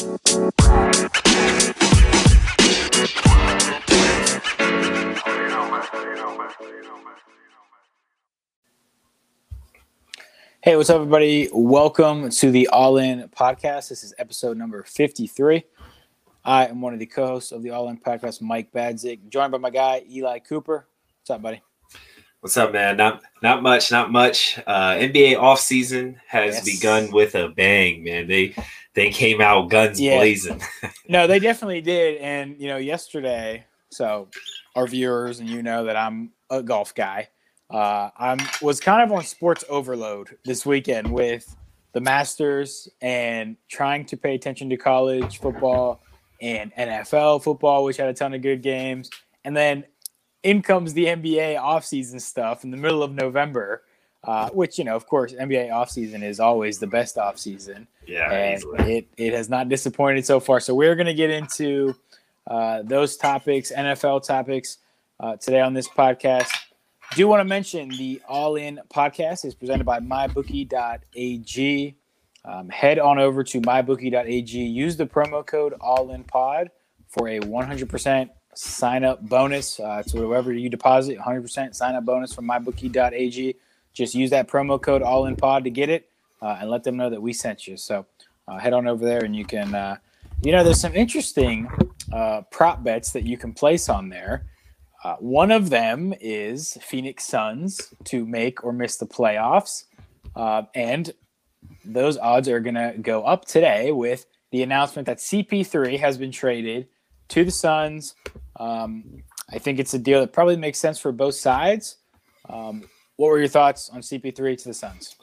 Hey, what's up, everybody? Welcome to the All In podcast. This is episode number 53. I am one of the co hosts of the All In podcast, Mike Badzik, joined by my guy, Eli Cooper. What's up, buddy? What's up, man? Not not much, not much. Uh, NBA offseason has Yes. begun with a bang, man. They they came out guns Yeah. blazing. No, they definitely did. And, you know, yesterday, so our viewers and you know that I'm a golf guy. Uh, I'm was kind of on sports overload this weekend with the Masters and trying to pay attention to college football and NFL football, which had a ton of good games. And then in comes the NBA offseason stuff in the middle of November, uh, which, you know, of course, NBA offseason is always the best offseason yeah, and easily. it, it has not disappointed so far. So we're going to get into uh, those topics, NFL topics, uh, today on this podcast. Do want to mention the All In podcast is presented by MyBookie.ag. Um, head on over to MyBookie.ag. Use the promo code All In Pod for a 100% sign up bonus. Uh, to whoever you deposit, 100% sign up bonus from MyBookie.ag. Just use that promo code All In Pod to get it uh, and let them know that we sent you. So uh, head on over there and you can, uh, you know, there's some interesting uh, prop bets that you can place on there. Uh, one of them is Phoenix Suns to make or miss the playoffs. Uh, and those odds are going to go up today with the announcement that CP3 has been traded to the Suns. Um, I think it's a deal that probably makes sense for both sides. Um, what were your thoughts on CP3 to the Suns?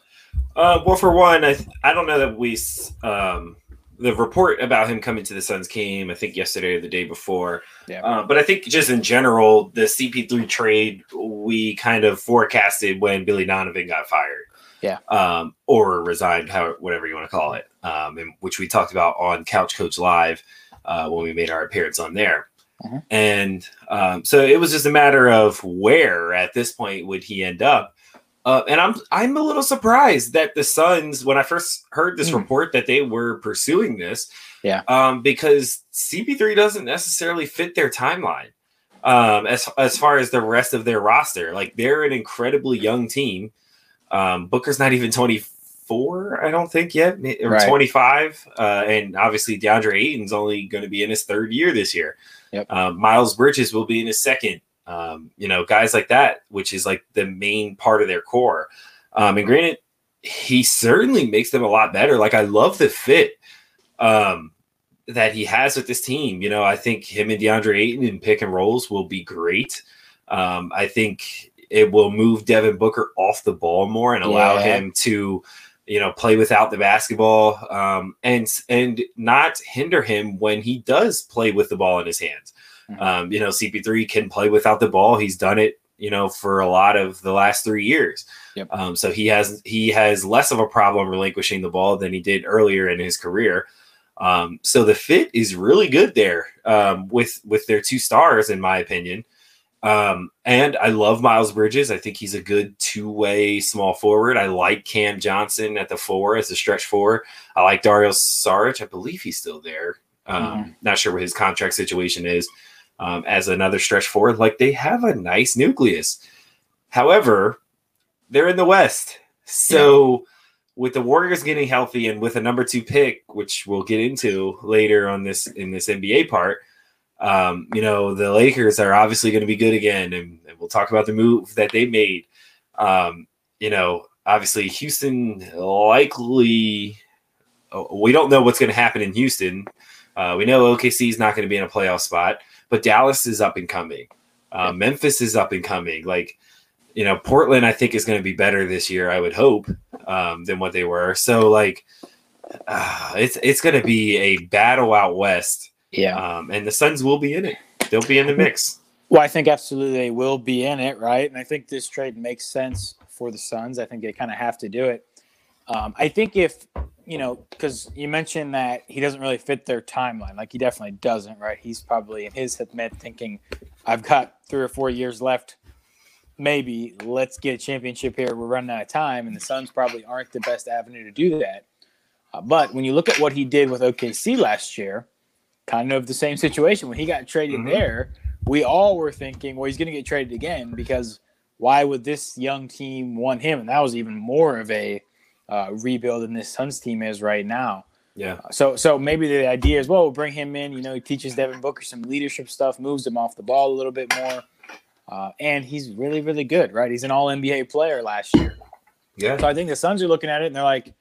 Uh, well, for one, I I don't know that we um, the report about him coming to the Suns came I think yesterday or the day before. Yeah. Uh, but I think just in general, the CP3 trade we kind of forecasted when Billy Donovan got fired. Yeah. Um, or resigned, how whatever you want to call it. Um, and which we talked about on Couch Coach Live uh, when we made our appearance on there. Mhm. And um, so it was just a matter of where at this point would he end up. Uh, and I'm I'm a little surprised that the Suns, when I first heard this Hmm. report that they were pursuing this, Yeah. um, because CP3 doesn't necessarily fit their timeline um, as as far as the rest of their roster. Like they're an incredibly young team. Um, Booker's not even 24, I don't think yet, or Right. 25, uh, and obviously DeAndre Ayton's only going to be in his third year this year. Yep. Um, Mikal Bridges will be in his second. Um, you know, guys like that, which is like the main part of their core. Um, and granted, he certainly makes them a lot better. Like I love the fit um, that he has with this team. You know, I think him and DeAndre Ayton in pick and rolls will be great. Um, I think it will move Devin Booker off the ball more and allow Yeah. him to, you know, play without the basketball um, and and not hinder him when he does play with the ball in his hands. Mhm. Um, you know, CP3 can play without the ball. He's done it, you know, for a lot of the last three years. Yep. Um, so he has he has less of a problem relinquishing the ball than he did earlier in his career. Um, so the fit is really good there um, with with their two stars, in my opinion. Um, and I love Mikal Bridges. I think he's a good two way small forward. I like Cam Johnson at the four as a stretch four. I like Dario Saric. I believe he's still there. Um, Not sure what his contract situation is um, as another stretch forward. Like they have a nice nucleus. However, they're in the West. So with the Warriors getting healthy and with a number two pick, which we'll get into later on this in this NBA part, um, you know, the Lakers are obviously going to be good again. And, and we'll talk about the move that they made. Um, you know, obviously Houston likely oh, we don't know what's going to happen in Houston. Uh, we know OKC is not going to be in a playoff spot, but Dallas is up and coming. Uh, Memphis is up and coming. Like, you know, Portland, I think is going to be better this year. I would hope um, than what they were. So, like, uh, it's it's going to be a battle out west, Yeah. um, and the Suns will be in it. They'll be in the mix. Well, I think absolutely they will be in it, right? And I think this trade makes sense for the Suns. I think they kind of have to do it. Um, I think if you know, because you mentioned that he doesn't really fit their timeline. Like he definitely doesn't, right? He's probably in his head thinking, "I've got three or four years left. Maybe let's get a championship here. We're running out of time." And the Suns probably aren't the best avenue to do that. Uh, but when you look at what he did with OKC last year, kind of the same situation. When he got traded Mhm. there, we all were thinking, well, he's going to get traded again because why would this young team want him? And that was even more of a uh, rebuild than this Suns team is right now. Yeah. So, so maybe the idea is, well, we'll bring him in. You know, he teaches Devin Booker some leadership stuff, moves him off the ball a little bit more, uh, and he's really, really good, right? He's an All NBA player last year. Yeah. So I think the Suns are looking at it and they're like,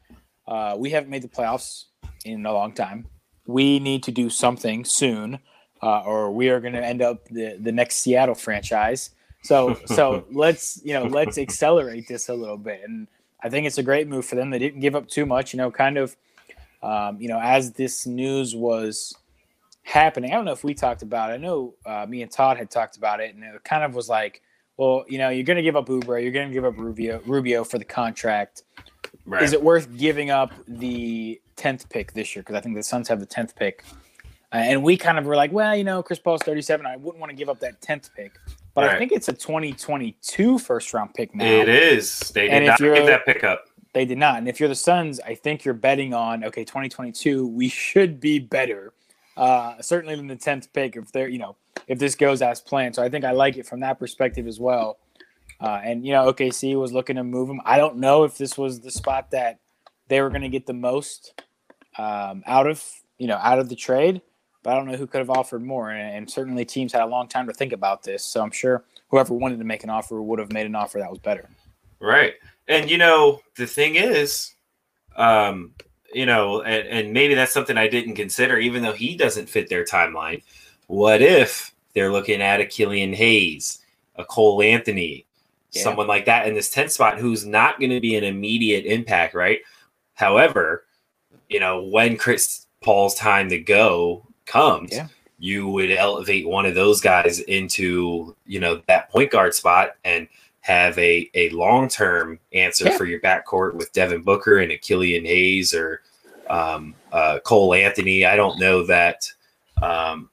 uh, we haven't made the playoffs in a long time. We need to do something soon, uh, or we are going to end up the, the next Seattle franchise. So so let's you know let's accelerate this a little bit, and I think it's a great move for them. They didn't give up too much, you know, kind of, um, you know, as this news was happening. I don't know if we talked about it. I know uh, me and Todd had talked about it, and it kind of was like, well, you know, you're going to give up Oubre, you're going to give up Rubio Rubio for the contract Right. is it worth giving up the 10th pick this year? Because I think the Suns have the 10th pick. Uh, and we kind of were like, well, you know, Chris Paul's 37. I wouldn't want to give up that 10th pick. But I think it's a 2022 first round pick now. it is. They did not give that pickup. They did not. And if you're the Suns, I think you're betting on, okay, 2022, we should be better. Uh, certainly than the 10th pick if they're, you know, if this goes as planned. So I think I like it from that perspective as well. Uh, and, you know, OKC was looking to move him. I don't know if this was the spot that they were going to get the most um, out of, you know, out of the trade. But I don't know who could have offered more. And, and certainly teams had a long time to think about this. So I'm sure whoever wanted to make an offer would have made an offer that was better. Right. And you know, the thing is, um, you know, and, and maybe that's something I didn't consider, even though he doesn't fit their timeline. What if they're looking at a Killian Hayes, a Cole Anthony, Yeah. someone like that in this 10th spot who's not going to be an immediate impact, right? However, you know, when Chris Paul's time to go comes, Yeah. you would elevate one of those guys into, you know, that point guard spot and have a, a long term answer Yeah. for your backcourt with Devin Booker and a Killian Hayes or um, uh, Cole Anthony. I don't know that um,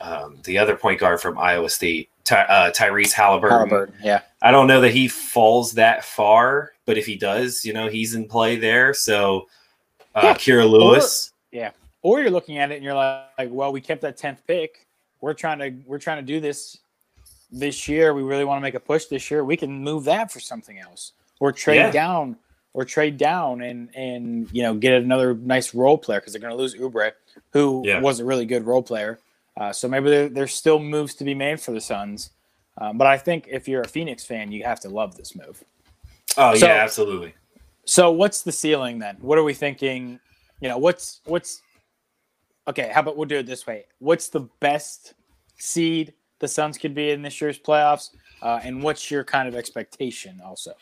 um, the other point guard from Iowa State, Ty, uh, Tyrese Haliburton. Haliburton, yeah. I don't know that he falls that far, but if he does, you know, he's in play there. So, uh, Yeah. Kira Lewis, Yeah. or you're looking at it and you're like, like, well, we kept that tenth pick. We're trying to we're trying to do this this year. We really want to make a push this year. We can move that for something else, or trade Yeah. down, or trade down and and you know get another nice role player because they're going to lose Oubre, who Yeah. was a really good role player. Uh, so maybe there, there's still moves to be made for the Suns. Um, but I think if you're a Phoenix fan, you have to love this move. oh So- yeah, absolutely. So what's the ceiling then? What are we thinking? You know, what's what's okay? How about we'll do it this way? What's the best seed the Suns could be in this year's playoffs, uh, and what's your kind of expectation also?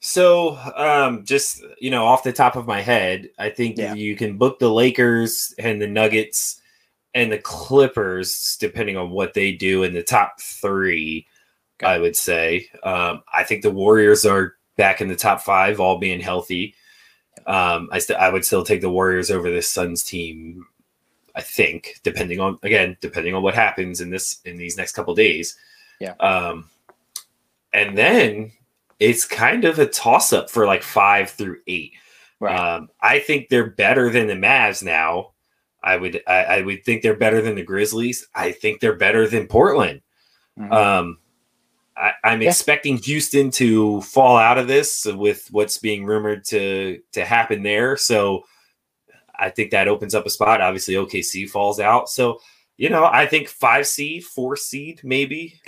So, um, just you know, off the top of my head, I think Yeah. you can book the Lakers and the Nuggets and the Clippers, depending on what they do in the top three. Okay. I would say. Um, I think the Warriors are back in the top five, all being healthy. Um, I st- I would still take the Warriors over this Suns team. I think, depending on again, depending on what happens in this in these next couple days. Yeah. Um, and then it's kind of a toss up for like five through eight. Um, I think they're better than the Mavs now. I would I, I would think they're better than the Grizzlies. I think they're better than Portland. Mhm. Um, I, I'm Yeah. expecting Houston to fall out of this with what's being rumored to to happen there. So I think that opens up a spot. Obviously, OKC falls out. So you know, I think five seed, four seed, maybe.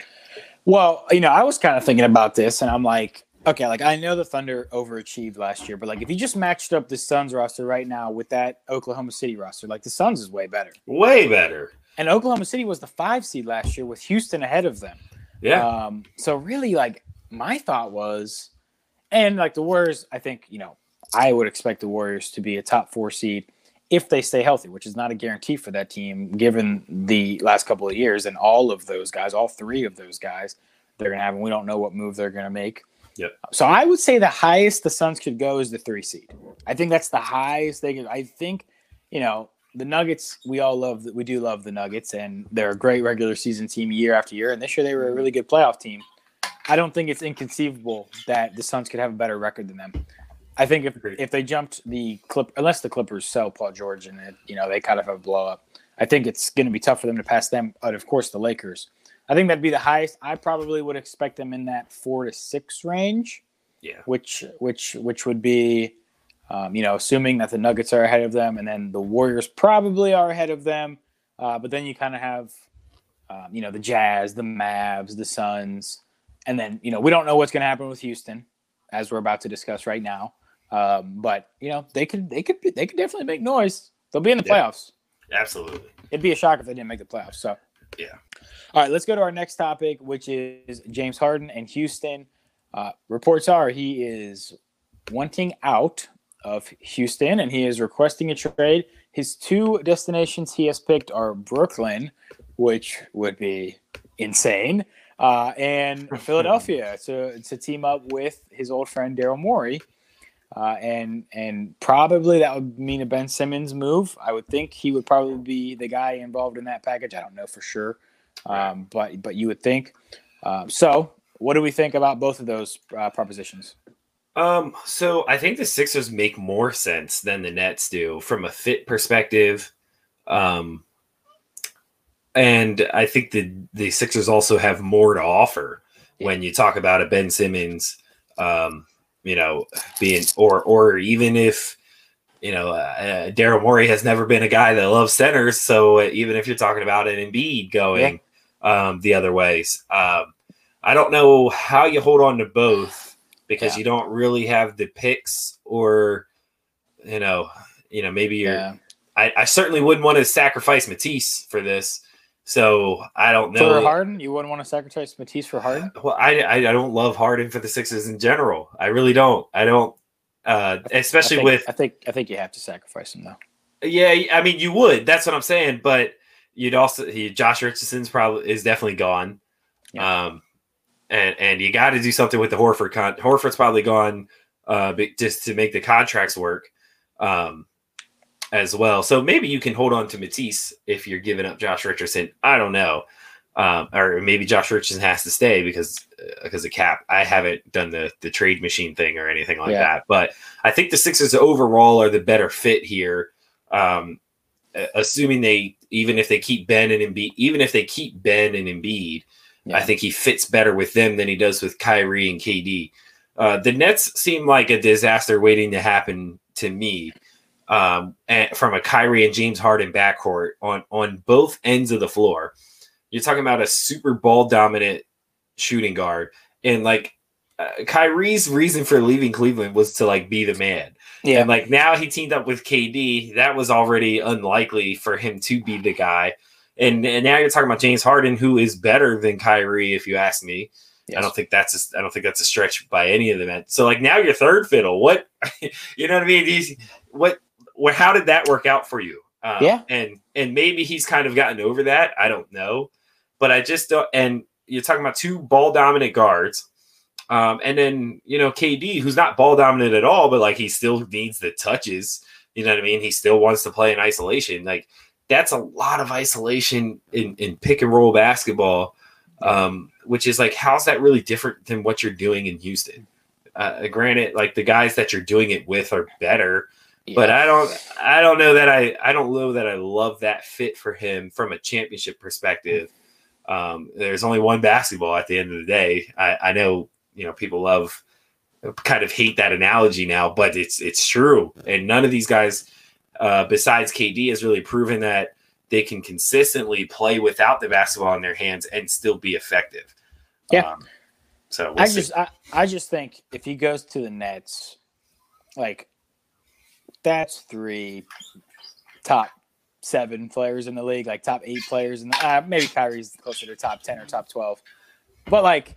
Well, you know, I was kind of thinking about this, and I'm like, okay, like I know the Thunder overachieved last year, but like if you just matched up the Suns roster right now with that Oklahoma City roster, like the Suns is way better. Way better. And Oklahoma City was the five seed last year with Houston ahead of them. Yeah. Um, so really, like my thought was, and like the Warriors, I think you know I would expect the Warriors to be a top four seed if they stay healthy, which is not a guarantee for that team given the last couple of years and all of those guys, all three of those guys they're gonna have, and we don't know what move they're gonna make. Yep. So I would say the highest the Suns could go is the three seed. I think that's the highest they could. I think, you know, the Nuggets. We all love that. We do love the Nuggets, and they're a great regular season team year after year. And this year they were a really good playoff team. I don't think it's inconceivable that the Suns could have a better record than them. I think if if they jumped the clip, unless the Clippers sell Paul George and it, you know they kind of have a blow up, I think it's going to be tough for them to pass them. But of course, the Lakers. I think that'd be the highest. I probably would expect them in that four to six range. Yeah. Which which which would be, um, you know, assuming that the Nuggets are ahead of them, and then the Warriors probably are ahead of them. Uh, but then you kind of have, um, you know, the Jazz, the Mavs, the Suns, and then you know we don't know what's going to happen with Houston, as we're about to discuss right now. Um, but you know they could they could they could definitely make noise. They'll be in the Yeah. playoffs. Absolutely. It'd be a shock if they didn't make the playoffs. So Yeah. All right, let's go to our next topic, which is James Harden and Houston. Uh, reports are he is wanting out of Houston and he is requesting a trade. His two destinations he has picked are Brooklyn, which would be insane, uh, and Philadelphia to, to team up with his old friend Daryl Morey. Uh, and and probably that would mean a Ben Simmons move. I would think he would probably be the guy involved in that package. I don't know for sure, um, but but you would think. Um, so, what do we think about both of those uh, propositions? Um, so I think the Sixers make more sense than the Nets do from a fit perspective. Um, and I think the the Sixers also have more to offer when you talk about a Ben Simmons, um, you know, being or or even if you know uh, Daryl Morey has never been a guy that loves centers, so even if you're talking about an Embiid going um, the other ways, um, I don't know how you hold on to both because Yeah. you don't really have the picks or you know you know maybe you're Yeah. I, I certainly wouldn't want to sacrifice Matisse for this so I don't know For Harden, you wouldn't want to sacrifice Matisse for Harden. well I, I I don't love Harden for the Sixers in general I really don't I don't uh especially I think, with I think I think you have to sacrifice him though. yeah I mean you would that's what I'm saying but you'd also he, Josh Richardson's probably is definitely gone Yeah. um and and you got to do something with the Horford con Horford's probably gone uh just to make the contracts work um as well. So maybe you can hold on to Matisse if you're giving up Josh Richardson. I don't know um or maybe Josh Richardson has to stay because uh, because of cap. I haven't done the the trade machine thing or anything like Yeah. that but I think the Sixers overall are the better fit here um uh, assuming they even if they keep Ben and Embiid even if they keep Ben and Embiid I think he fits better with them than he does with Kyrie and KD. Uh, the Nets seem like a disaster waiting to happen to me. Um, from a Kyrie and James Harden backcourt on on both ends of the floor, you're talking about a super ball dominant shooting guard, and like uh, Kyrie's reason for leaving Cleveland was to like be the man. Yeah. And like now he teamed up with KD. That was already unlikely for him to be the guy. And, and now you're talking about James Harden, who is better than Kyrie, if you ask me. I don't think that's a, I don't think that's a stretch by any of them. So like now your third fiddle. What you know what I mean? These what what how did that work out for you? Um, Yeah. And and maybe he's kind of gotten over that. I don't know, but I just don't. And you're talking about two ball dominant guards. Um, and then you know KD, who's not ball dominant at all, but like he still needs the touches. You know what I mean? He still wants to play in isolation. Like that's a lot of isolation in, in pick and roll basketball. Um, which is like, how's that really different than what you're doing in Houston? Uh, granted, like the guys that you're doing it with are better, but I don't, I don't know that I, I don't know that I love that fit for him from a championship perspective. Um, there's only one basketball at the end of the day. I, I know, you know, people love kind of hate that analogy now, but it's it's true. And none of these guys, uh, besides KD, has really proven that they can consistently play without the basketball in their hands and still be effective. Yeah. Um, so we'll I see. just I, I just think if he goes to the Nets, like that's three top seven players in the league, like top eight players in the uh, maybe Kyrie's closer to top ten or top twelve. But like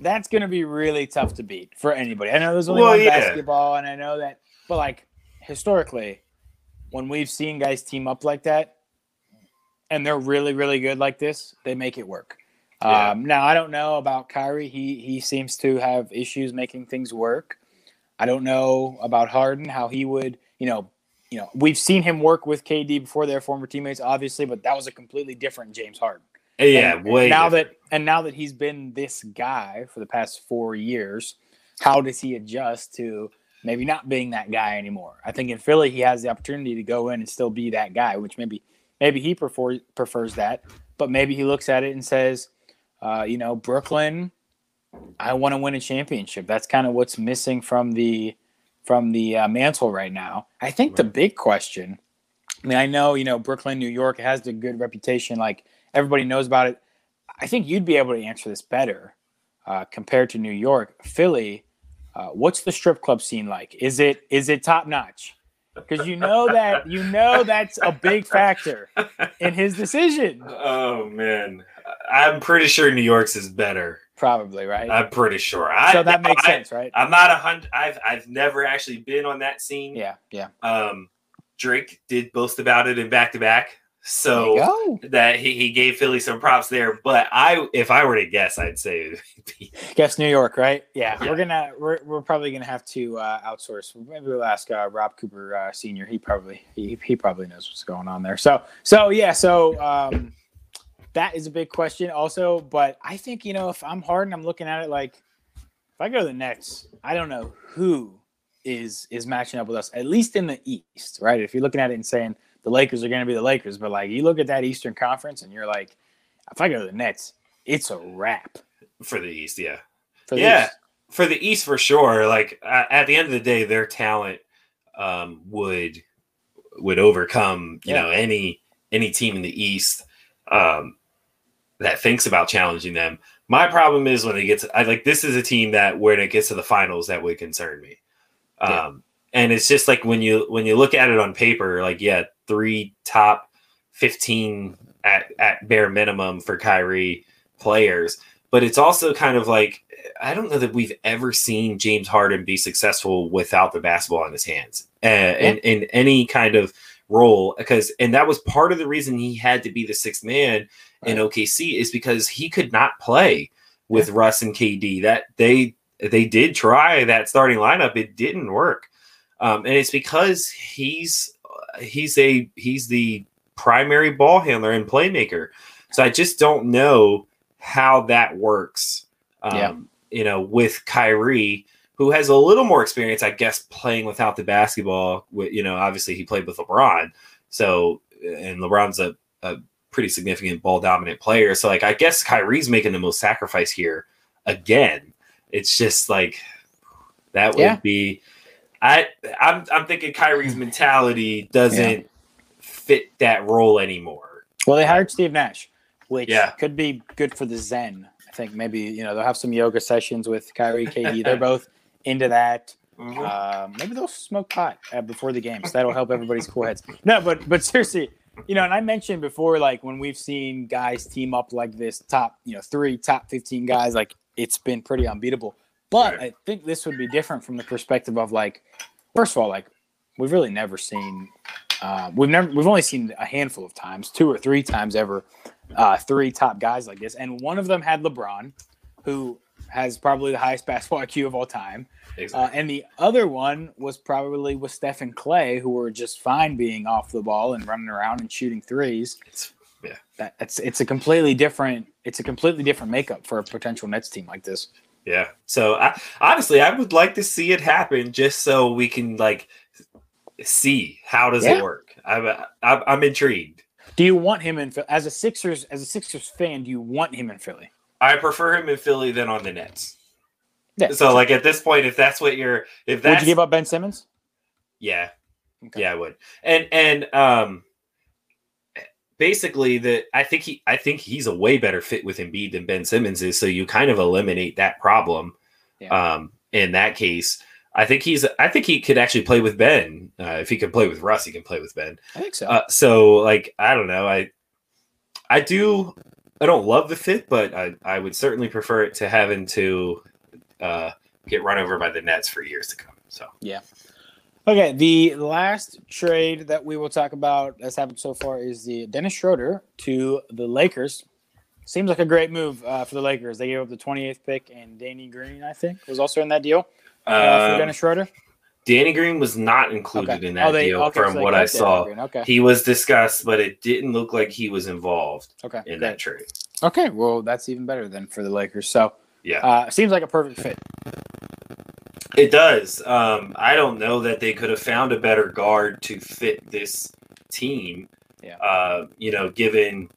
that's gonna be really tough to beat for anybody. I know there's only Well, one yeah. basketball and I know that but like historically, when we've seen guys team up like that and they're really, really good like this, they make it work. Yeah. Um, now I don't know about Kyrie. He he seems to have issues making things work. I don't know about Harden how he would. You know, you know we've seen him work with KD before they're former teammates, obviously, but that was a completely different James Harden. yeah, And way now different. that and now that he's been this guy for the past four years, how does he adjust to maybe not being that guy anymore. I think in Philly he has the opportunity to go in and still be that guy, which maybe maybe he prefer, prefers that, but maybe he looks at it and says, uh, you know, Brooklyn, I want to win a championship. That's kind of what's missing from the from the uh, mantle right now. I think the big question. I mean, I know you know Brooklyn, New York has the good reputation. Like everybody knows about it. I think you'd be able to answer this better uh, compared to New York, Philly. Uh, what's the strip club scene like? Is it is it top notch? Because you know that you know that's a big factor in his decision. Oh man, I'm pretty sure New York's is better. Probably right. I'm pretty sure. I, so that makes I, sense, right? I'm not a hundred. I've I've never actually been on that scene. Yeah, yeah. Um, Drake did boast about it in back to back. So that he, he gave Philly some props there. But I, if I were to guess, I'd say Guess New York, right? Yeah, Yeah. we're gonna we're, we're probably gonna have to uh, outsource. Maybe we'll ask uh, Rob Cooper uh, Senior. He probably he, he probably knows what's going on there. So so yeah, so um, that is a big question also. But I think you know if I'm Harden, I'm looking at it like if I go to the Nets, I don't know who is is matching up with us at least in the East, right? If you're looking at it and saying the Lakers are going to be the Lakers, but like you look at that Eastern Conference and you're like, if I go to the Nets, it's a wrap for the East. Yeah, for the Yeah. East. for the East for sure. Like at the end of the day, their talent um, would would overcome you Yeah. know any any team in the East um, that thinks about challenging them. My problem is when they get to I like this is a team that when it gets to the finals that would concern me. Um, Yeah. And it's just like when you when you look at it on paper, like yeah, three top fifteen at at bare minimum for Kyrie players, but it's also kind of like I don't know that we've ever seen James Harden be successful without the basketball in his hands uh, in, in any kind of role. Because, and that was part of the reason he had to be the sixth man in OKC is because he could not play with Russ and KD. That they they did try that starting lineup, it didn't work, um, and it's because he's he's a he's the primary ball handler and playmaker. So I just don't know how that works. Um, Yeah. You know, with Kyrie, who has a little more experience, I guess, playing without the basketball. You know, obviously he played with LeBron, so and LeBron's a, a pretty significant ball dominant player. So like, I guess Kyrie's making the most sacrifice here again. It's just like that would Yeah. be. I I'm I'm thinking Kyrie's mentality doesn't fit that role anymore. Well, they hired Steve Nash, which Yeah. could be good for the Zen. I think maybe you know they'll have some yoga sessions with Kyrie, KD. They're both into that. Um, maybe they'll smoke pot uh, before the games. That'll help everybody's cool heads. No, but but seriously, you know, and I mentioned before, like when we've seen guys team up like this, top you know three, top fifteen guys, like it's been pretty unbeatable. But Right. I think this would be different from the perspective of like, first of all, like we've really never seen. Uh, we've never we've only seen a handful of times, two or three times ever, uh, three top guys like this, and one of them had LeBron, who has probably the highest basketball IQ of all time, uh, and the other one was probably with Steph and Clay, who were just fine being off the ball and running around and shooting threes. It's- That, it's it's a completely different it's a completely different makeup for a potential Nets team like this. Yeah. So I, honestly, I would like to see it happen just so we can like see how does Yeah. it work. I'm I'm, I'm intrigued. Do you want him in as a Sixers as a Sixers fan? Do you want him in Philly? I prefer him in Philly than on the Nets. Yeah. So like at this point, if that's what you're, if Would you give up Ben Simmons? yeah, Okay. yeah, I would. And and um, basically that I think he I think he's a way better fit with Embiid than Ben Simmons is. So you kind of eliminate that problem. Yeah. Um, in that case, I think he's I think he could actually play with Ben. Uh, if he can play with Russ, he can play with Ben. I think so. Uh, so like I don't know. I I do I don't love the fit, but I, I would certainly prefer it to having to uh, get run over by the Nets for years to come. So Okay, the last trade that we will talk about that's happened so far is the Dennis Schroeder to the Lakers. Seems like a great move uh, for the Lakers. They gave up the 28th pick, and Danny Green, I think, was also in that deal uh, for um, Dennis Schroeder. Danny Green was not included Okay. in that Oh, they- deal okay, from they what I saw. Okay, He was discussed, but it didn't look like he was involved okay, in great. that trade. Okay, well, that's even better than for the Lakers. So, Yeah. uh, seems like a perfect fit. It does. Um, I don't know that they could have found a better guard to fit this team. Yeah. Uh, you know, given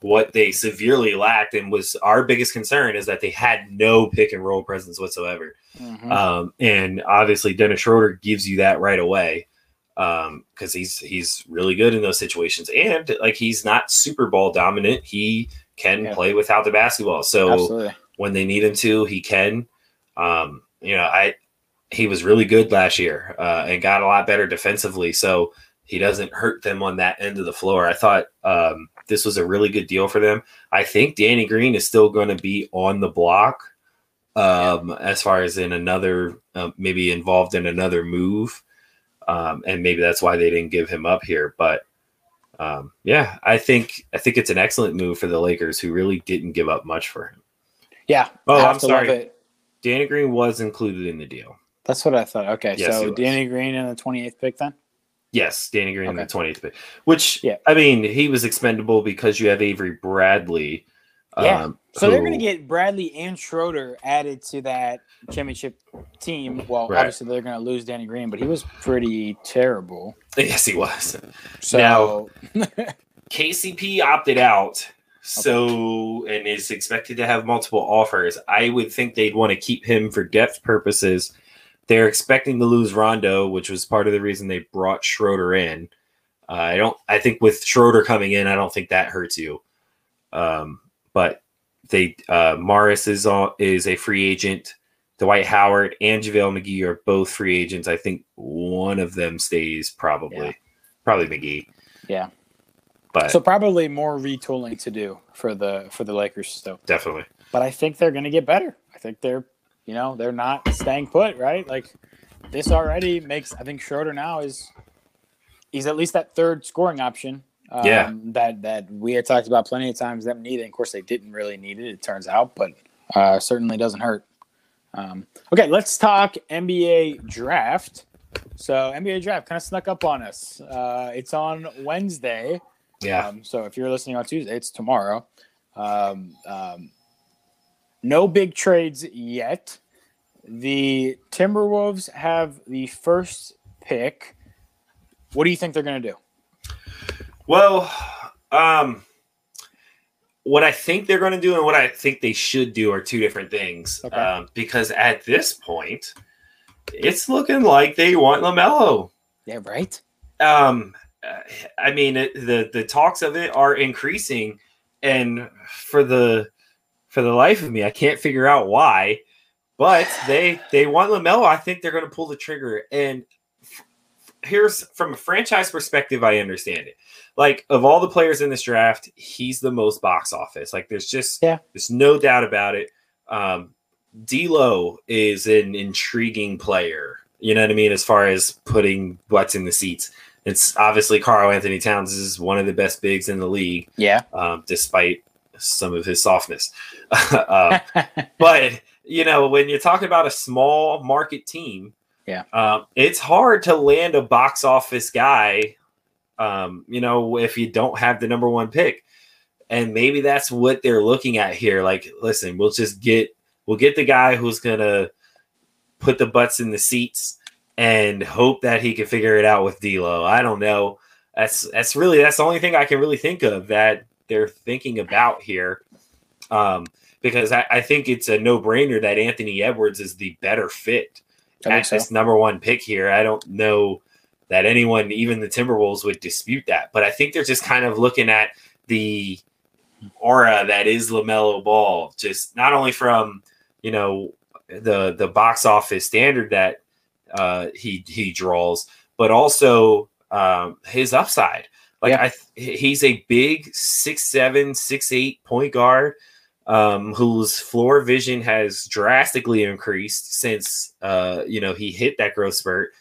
what they severely lacked, and was our biggest concern is that they had no pick and roll presence whatsoever. Mhm. Um, and obviously, Dennis Schroeder gives you that right away because he's he's really good in those situations, and like he's not super ball dominant. He can Yeah. play without the basketball. So Absolutely. when they need him to, he can. Um, you know, I he was really good last year uh, and got a lot better defensively, so he doesn't hurt them on that end of the floor. I thought um, this was a really good deal for them. I think Danny Green is still going to be on the block um, as far as in another, uh, maybe involved in another move, um, and maybe that's why they didn't give him up here. But um, yeah, I think I think it's an excellent move for the Lakers, who really didn't give up much for him. Yeah. Oh, I'm sorry. Danny Green was included in the deal. That's what I thought. Okay, Yes, so. Danny Green in the 28th pick then? Yes, Danny Green in the Okay. twentieth pick. Which Yeah. I mean, he was expendable because you have Avery Bradley. Yeah. um, So they're going to get Bradley and Schroeder added to that championship team. Well, Right. obviously they're going to lose Danny Green, but he was pretty terrible. Yes, he was. So KCP opted out, so and is expected to have multiple offers. I would think they'd want to keep him for depth purposes. They're expecting to lose Rondo, which was part of the reason they brought Schroeder in. Uh, I don't. I think with Schroeder coming in, I don't think that hurts you. Um, but they uh, Morris is on, is a free agent. Dwight Howard and JaVale McGee are both free agents. I think one of them stays probably, Yeah. probably McGee. Yeah. but so probably more retooling to do for the for the Lakers still. definitely. But I think they're going to get better. I think they're, you know, they're not staying put, right? Like this already makes. I think Schroeder now is, he's at least that third scoring option. Um, Yeah. That that we had talked about plenty of times them needing. Of course, they didn't really need it. It turns out, but uh, certainly doesn't hurt. Um, okay, let's talk NBA draft. So NBA draft kind of snuck up on us. Uh, it's on Wednesday. Yeah. Um, so if you're listening on Tuesday, it's tomorrow. Um, um, no big trades yet. The Timberwolves have the first pick. What do you think they're going to do? Well, um, what I think they're going to do and what I think they should do are two different things. Okay. Um, because at this point, it's looking like they want Lamelo. Yeah, right. Um, I mean, it, the the talks of it are increasing, and for the for the life of me, I can't figure out why. But they they want Lamelo. I think they're going to pull the trigger. And here's from a franchise perspective, I understand it. Like of all the players in this draft, he's the most box office. Like there's just Yeah. there's no doubt about it. Um, D'Lo is an intriguing player. You know what I mean? As far as putting butts in the seats, it's obviously Karl-Anthony Towns is one of the best bigs in the league, Yeah. um, despite some of his softness. um, but you know, when you're talking about a small market team, Yeah. um, it's hard to land a box office guy. Um, you know, if you don't have the number one pick, and maybe that's what they're looking at here. Like, listen, we'll just get we'll get the guy who's gonna put the butts in the seats and hope that he can figure it out with D'Lo. I don't know. That's that's really that's the only thing I can really think of that they're thinking about here. Um, because I, I think it's a no brainer that Anthony Edwards is the better fit at so. this number one pick here. I don't know that anyone, even the Timberwolves, would dispute that. But I think they're just kind of looking at the aura that is Lamelo Ball, just not only from you know the the box office standard that uh, he he draws, but also um, his upside. Like Yeah. I, th- he's a big six seven, six eight point guard um, whose floor vision has drastically increased since uh, you know he hit that growth spurt.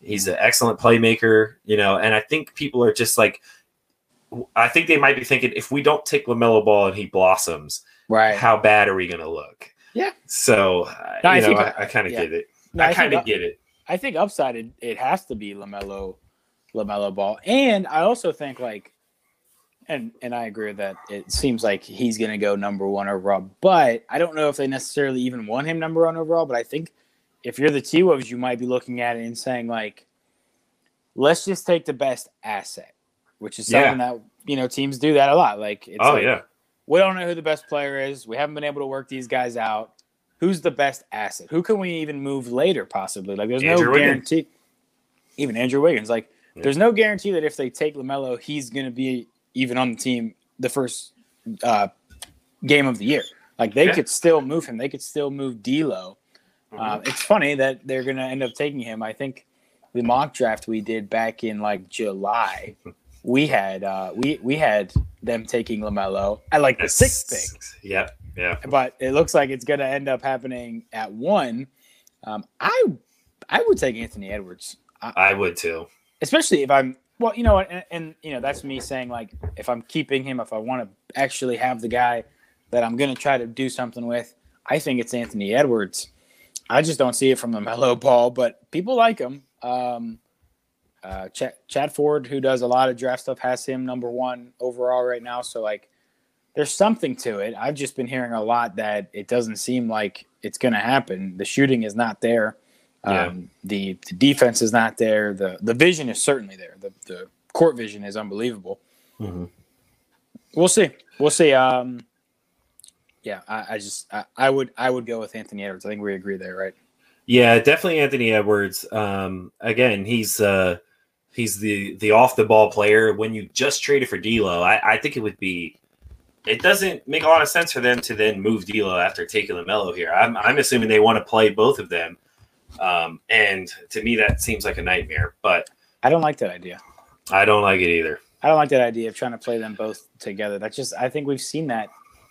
He's an excellent playmaker, you know, and I think people are just like, I think they might be thinking if we don't take Lamelo Ball and he blossoms, Right. how bad are we going to look? Yeah. So No, I know, think- I, I kind of yeah. get it. No, I kind of get it. I think upside it, it has to be Lamelo, Lamelo Ball, and I also think like, and and I agree that it seems like he's going to go number one overall, but I don't know if they necessarily even want him number one overall. But I think if you're the T Wolves, you might be looking at it and saying like, let's just take the best asset, which is something Yeah. that you know teams do that a lot. Like, it's oh like, yeah, we don't know who the best player is. We haven't been able to work these guys out. Who's the best asset? Who can we even move later, possibly? Like, there's Andrew no Wiggins. guarantee. Even Andrew Wiggins, like, Yeah. there's no guarantee that if they take Lamelo, he's going to be even on the team the first uh, game of the year. Like, they Yeah. could still move him. They could still move D'Lo. Mm-hmm. Uh, it's funny that they're going to end up taking him. I think the mock draft we did back in like July, we had uh, we we had them taking Lamelo at like the sixth pick Yep, yeah. but it looks like it's going to end up happening at one. Um, I I would take Anthony Edwards, I would too. Especially if I'm well, you know and, and you know that's me saying like if I'm keeping him, if I want to actually have the guy that I'm going to try to do something with, I think it's Anthony Edwards. I just don't see it from the Lamelo Ball, but people like him. Um, uh, Chad, Chad Ford, who does a lot of draft stuff, has him number one overall right now. So like, there's something to it. I've just been hearing a lot that it doesn't seem like it's going to happen. The shooting is not there. Yeah. Um, the, the defense is not there. The the vision is certainly there. The the court vision is unbelievable. Mhm. We'll see. We'll see. Um, yeah, I, I just I, I would I would go with Anthony Edwards. I think we agree there, right? Yeah, definitely Anthony Edwards. Um, again, he's uh, he's the the off the ball player. When you just traded for D'Lo, I, I think it would be. It doesn't make a lot of sense for them to then move D'Lo after taking Lamelo here. I'm I'm assuming they want to play both of them, um, and to me that seems like a nightmare. But I don't like that idea. I don't like it either. I don't like that idea of trying to play them both together. That's just I think we've seen that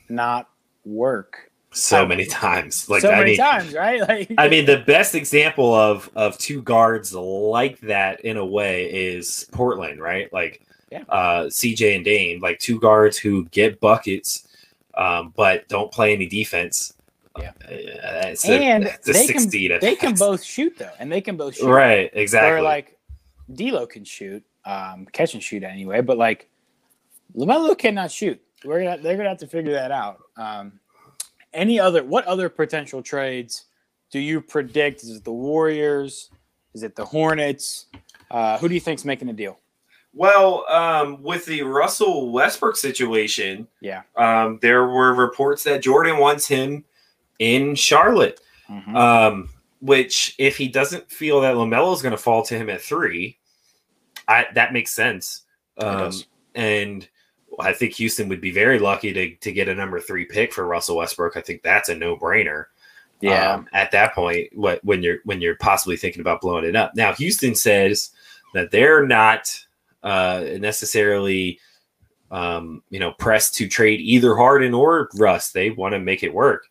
not work So many times, like so I many mean, times, right? Like I mean, the best example of of two guards like that in a way is Portland, right? Like Yeah. uh, CJ and Dame, like two guards who get buckets, um, but don't play any defense. Yeah. Uh, it's a- and it's a they can 16 at they can both shoot though, and they can both shoot. right, exactly. Where like D'Lo can shoot, um, catch and shoot anyway, but like Lamelo cannot shoot. We're gonna they're gonna have to figure that out. Um, any other what other potential trades do you predict? Is it the Warriors? Is it the Hornets? Uh, who do you think's making a deal? Well, um, with the Russell Westbrook situation, Yeah. um, there were reports that Jordan wants him in Charlotte. Mhm. Um, which if he doesn't feel that Lamelo is going to fall to him at three, I that makes sense. Um, and I think Houston would be very lucky to to get a number three pick for Russell Westbrook. I think that's a no brainer. yeah. at that point, what when you're when you're possibly thinking about blowing it up. Now, Houston says that they're not uh, necessarily. Um, you know, pressed to trade either Harden or Russ. They want to make it work.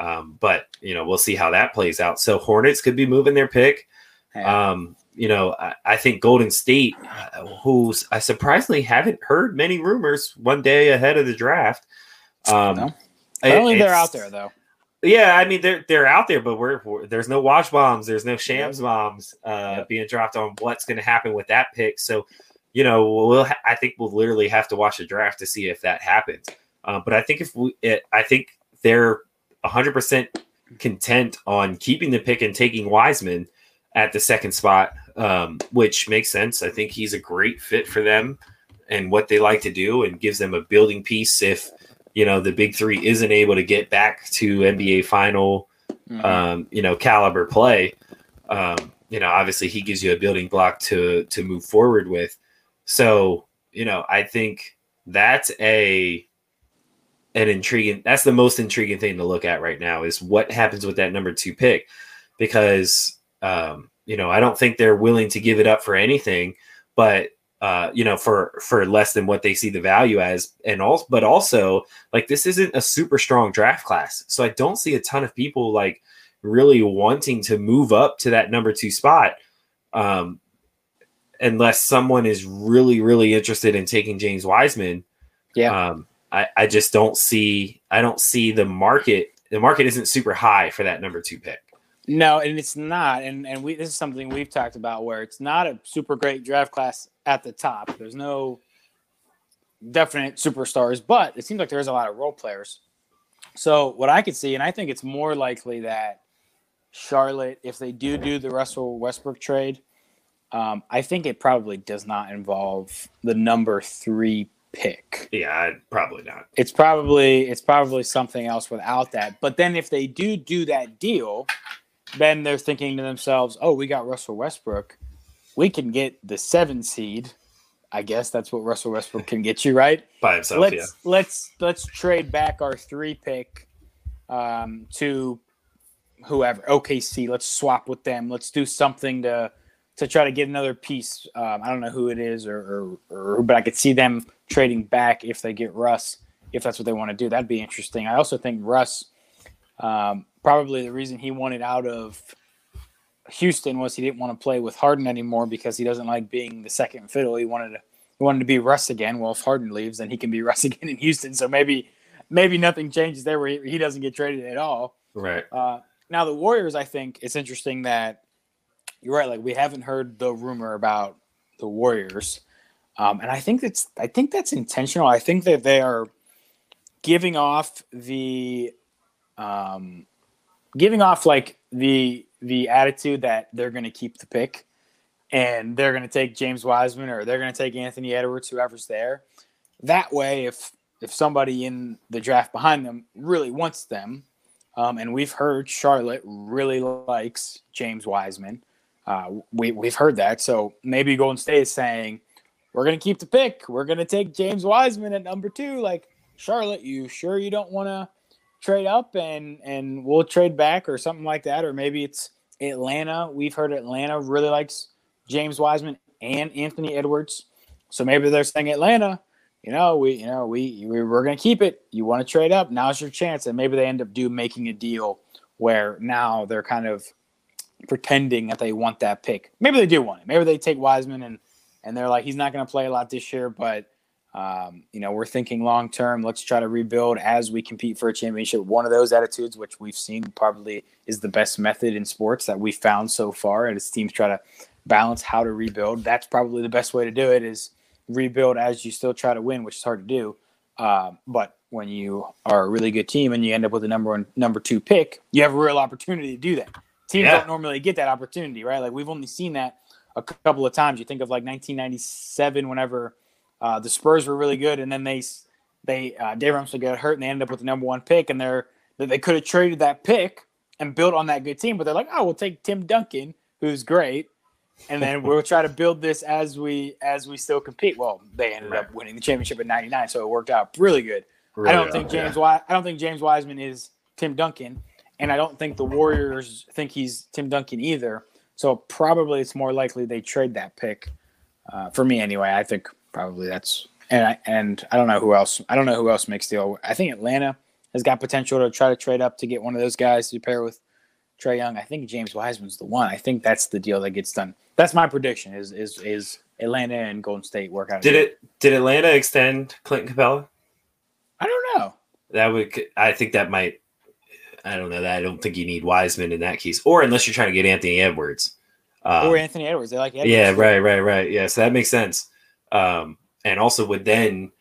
Um, but you know, we'll see how that plays out. So Hornets could be moving their pick. Yeah. Um, you know, I, I think Golden State, uh, who's I surprisingly haven't heard many rumors one day ahead of the draft. Um, No. it- Apparently they're out there though. Yeah, I mean they're they're out there, but we're, we're- there's no Woj bombs, there's no shams bombs uh, Yep. being dropped on what's going to happen with that pick. So, you know, we'll ha- I think we'll literally have to watch the draft to see if that happens. Uh, but I think if we, it, I think they're 100 percent content on keeping the pick and taking Wiseman at the second spot, um, which makes sense. I think he's a great fit for them and what they like to do, and gives them a building piece if you know the big three isn't able to get back to NBA final Mhm. um, you know caliber play um, you know obviously he gives you a building block to to move forward with so you know i think that's a an intriguing that's the most intriguing thing to look at right now is what happens with that number two pick. Because um, you know i don't think they're willing to give it up for anything but uh, you know for for less than what they see the value as. And also but also like this isn't a super strong draft class. So i don't see a ton of people like really wanting to move up to that number two spot um unless someone is really really interested in taking james wiseman. Yeah. um i i just don't see i don't see the market the market isn't super high for that number two pick No, and it's not. And and we this is something we've talked about where it's not a super great draft class at the top. There's no definite superstars, but it seems like there's a lot of role players. So what I could see, and I think it's more likely that Charlotte, if they do do the Russell Westbrook trade, um, I think it probably does not involve the number three pick. Yeah, probably not. It's probably it's probably something else without that. But then if they do do that deal, then they're thinking to themselves, "Oh, we got Russell Westbrook. We can get the seven seed. I guess that's what Russell Westbrook can get you, right? By himself, let's yeah. let's let's trade back our three pick um, to whoever OKC. Let's swap with them. Let's do something to to try to get another piece. Um, I don't know who it is, or, or, or but I could see them trading back if they get Russ, if that's what they want to do. That'd be interesting. I also think Russ, um, probably the reason he wanted out of Houston was he didn't want to play with Harden anymore because he doesn't like being the second fiddle. He wanted to he wanted to be Russ again. Well, if Harden leaves, then he can be Russ again in Houston. So maybe maybe nothing changes there where he, he doesn't get traded at all. Right. Uh, now the Warriors, I think it's interesting that you're right. Like we haven't heard the rumor about the Warriors, um, and I think that's I think that's intentional. I think that they are giving off the um, giving off like the the attitude that they're going to keep the pick and they're going to take James Wiseman or they're going to take Anthony Edwards, whoever's there. That way, if if somebody in the draft behind them really wants them, um, and we've heard Charlotte really likes James Wiseman, uh, we we've heard that. So maybe Golden State is saying we're going to keep the pick. We're going to take James Wiseman at number two. Like Charlotte, you sure you don't want to trade up and and we'll trade back or something like that, or maybe it's Atlanta. We've heard Atlanta really likes James Wiseman and Anthony Edwards. So maybe they're saying Atlanta, you know, we you know we, we we're gonna keep it. You want to trade up? Now's your chance. And maybe they end up do making a deal where now they're kind of pretending that they want that pick. Maybe they do want it. Maybe they take Wiseman and and they're like he's not gonna play a lot this year, but um, you know, we're thinking long term. Let's try to rebuild as we compete for a championship. One of those attitudes, which we've seen probably is the best method in sports that we've found so far, And as teams try to balance how to rebuild. That's probably the best way to do it is rebuild as you still try to win, which is hard to do. Uh, but when you are a really good team and you end up with a number one, number two pick, you have a real opportunity to do that. Teams Yeah. don't normally get that opportunity, right? Like we've only seen that a couple of times. You think of like 1997, whenever uh, the Spurs were really good, and then they they uh, Dave Rumsfeld got hurt, and they ended up with the number one pick, and they're they could have traded that pick and built on that good team, but they're like, oh, we'll take Tim Duncan, who's great, and then we'll try to build this as we as we still compete. Well, they ended up winning the championship in '99, so it worked out really good. I don't think James Wi- I don't think James Wiseman is Tim Duncan, and I don't think the Warriors think he's Tim Duncan either. So probably it's more likely they trade that pick. Uh, for me, anyway, I think probably that's and I, and I don't know who else. I don't know who else makes the deal. I think Atlanta has got potential to try to trade up to get one of those guys to pair with Trae Young. I think James Wiseman's the one. I think that's the deal that gets done. That's my prediction. Is is is Atlanta and Golden State work out? Did it? Did Atlanta extend Clinton Capela? I don't know. That would. I think that might. I don't know. That I don't think you need Wiseman in that case, or unless you're trying to get Anthony Edwards. Uh, or Anthony Edwards. They like Edwards. yeah, right, right, right. Yeah, so that makes sense. Um, and also would then,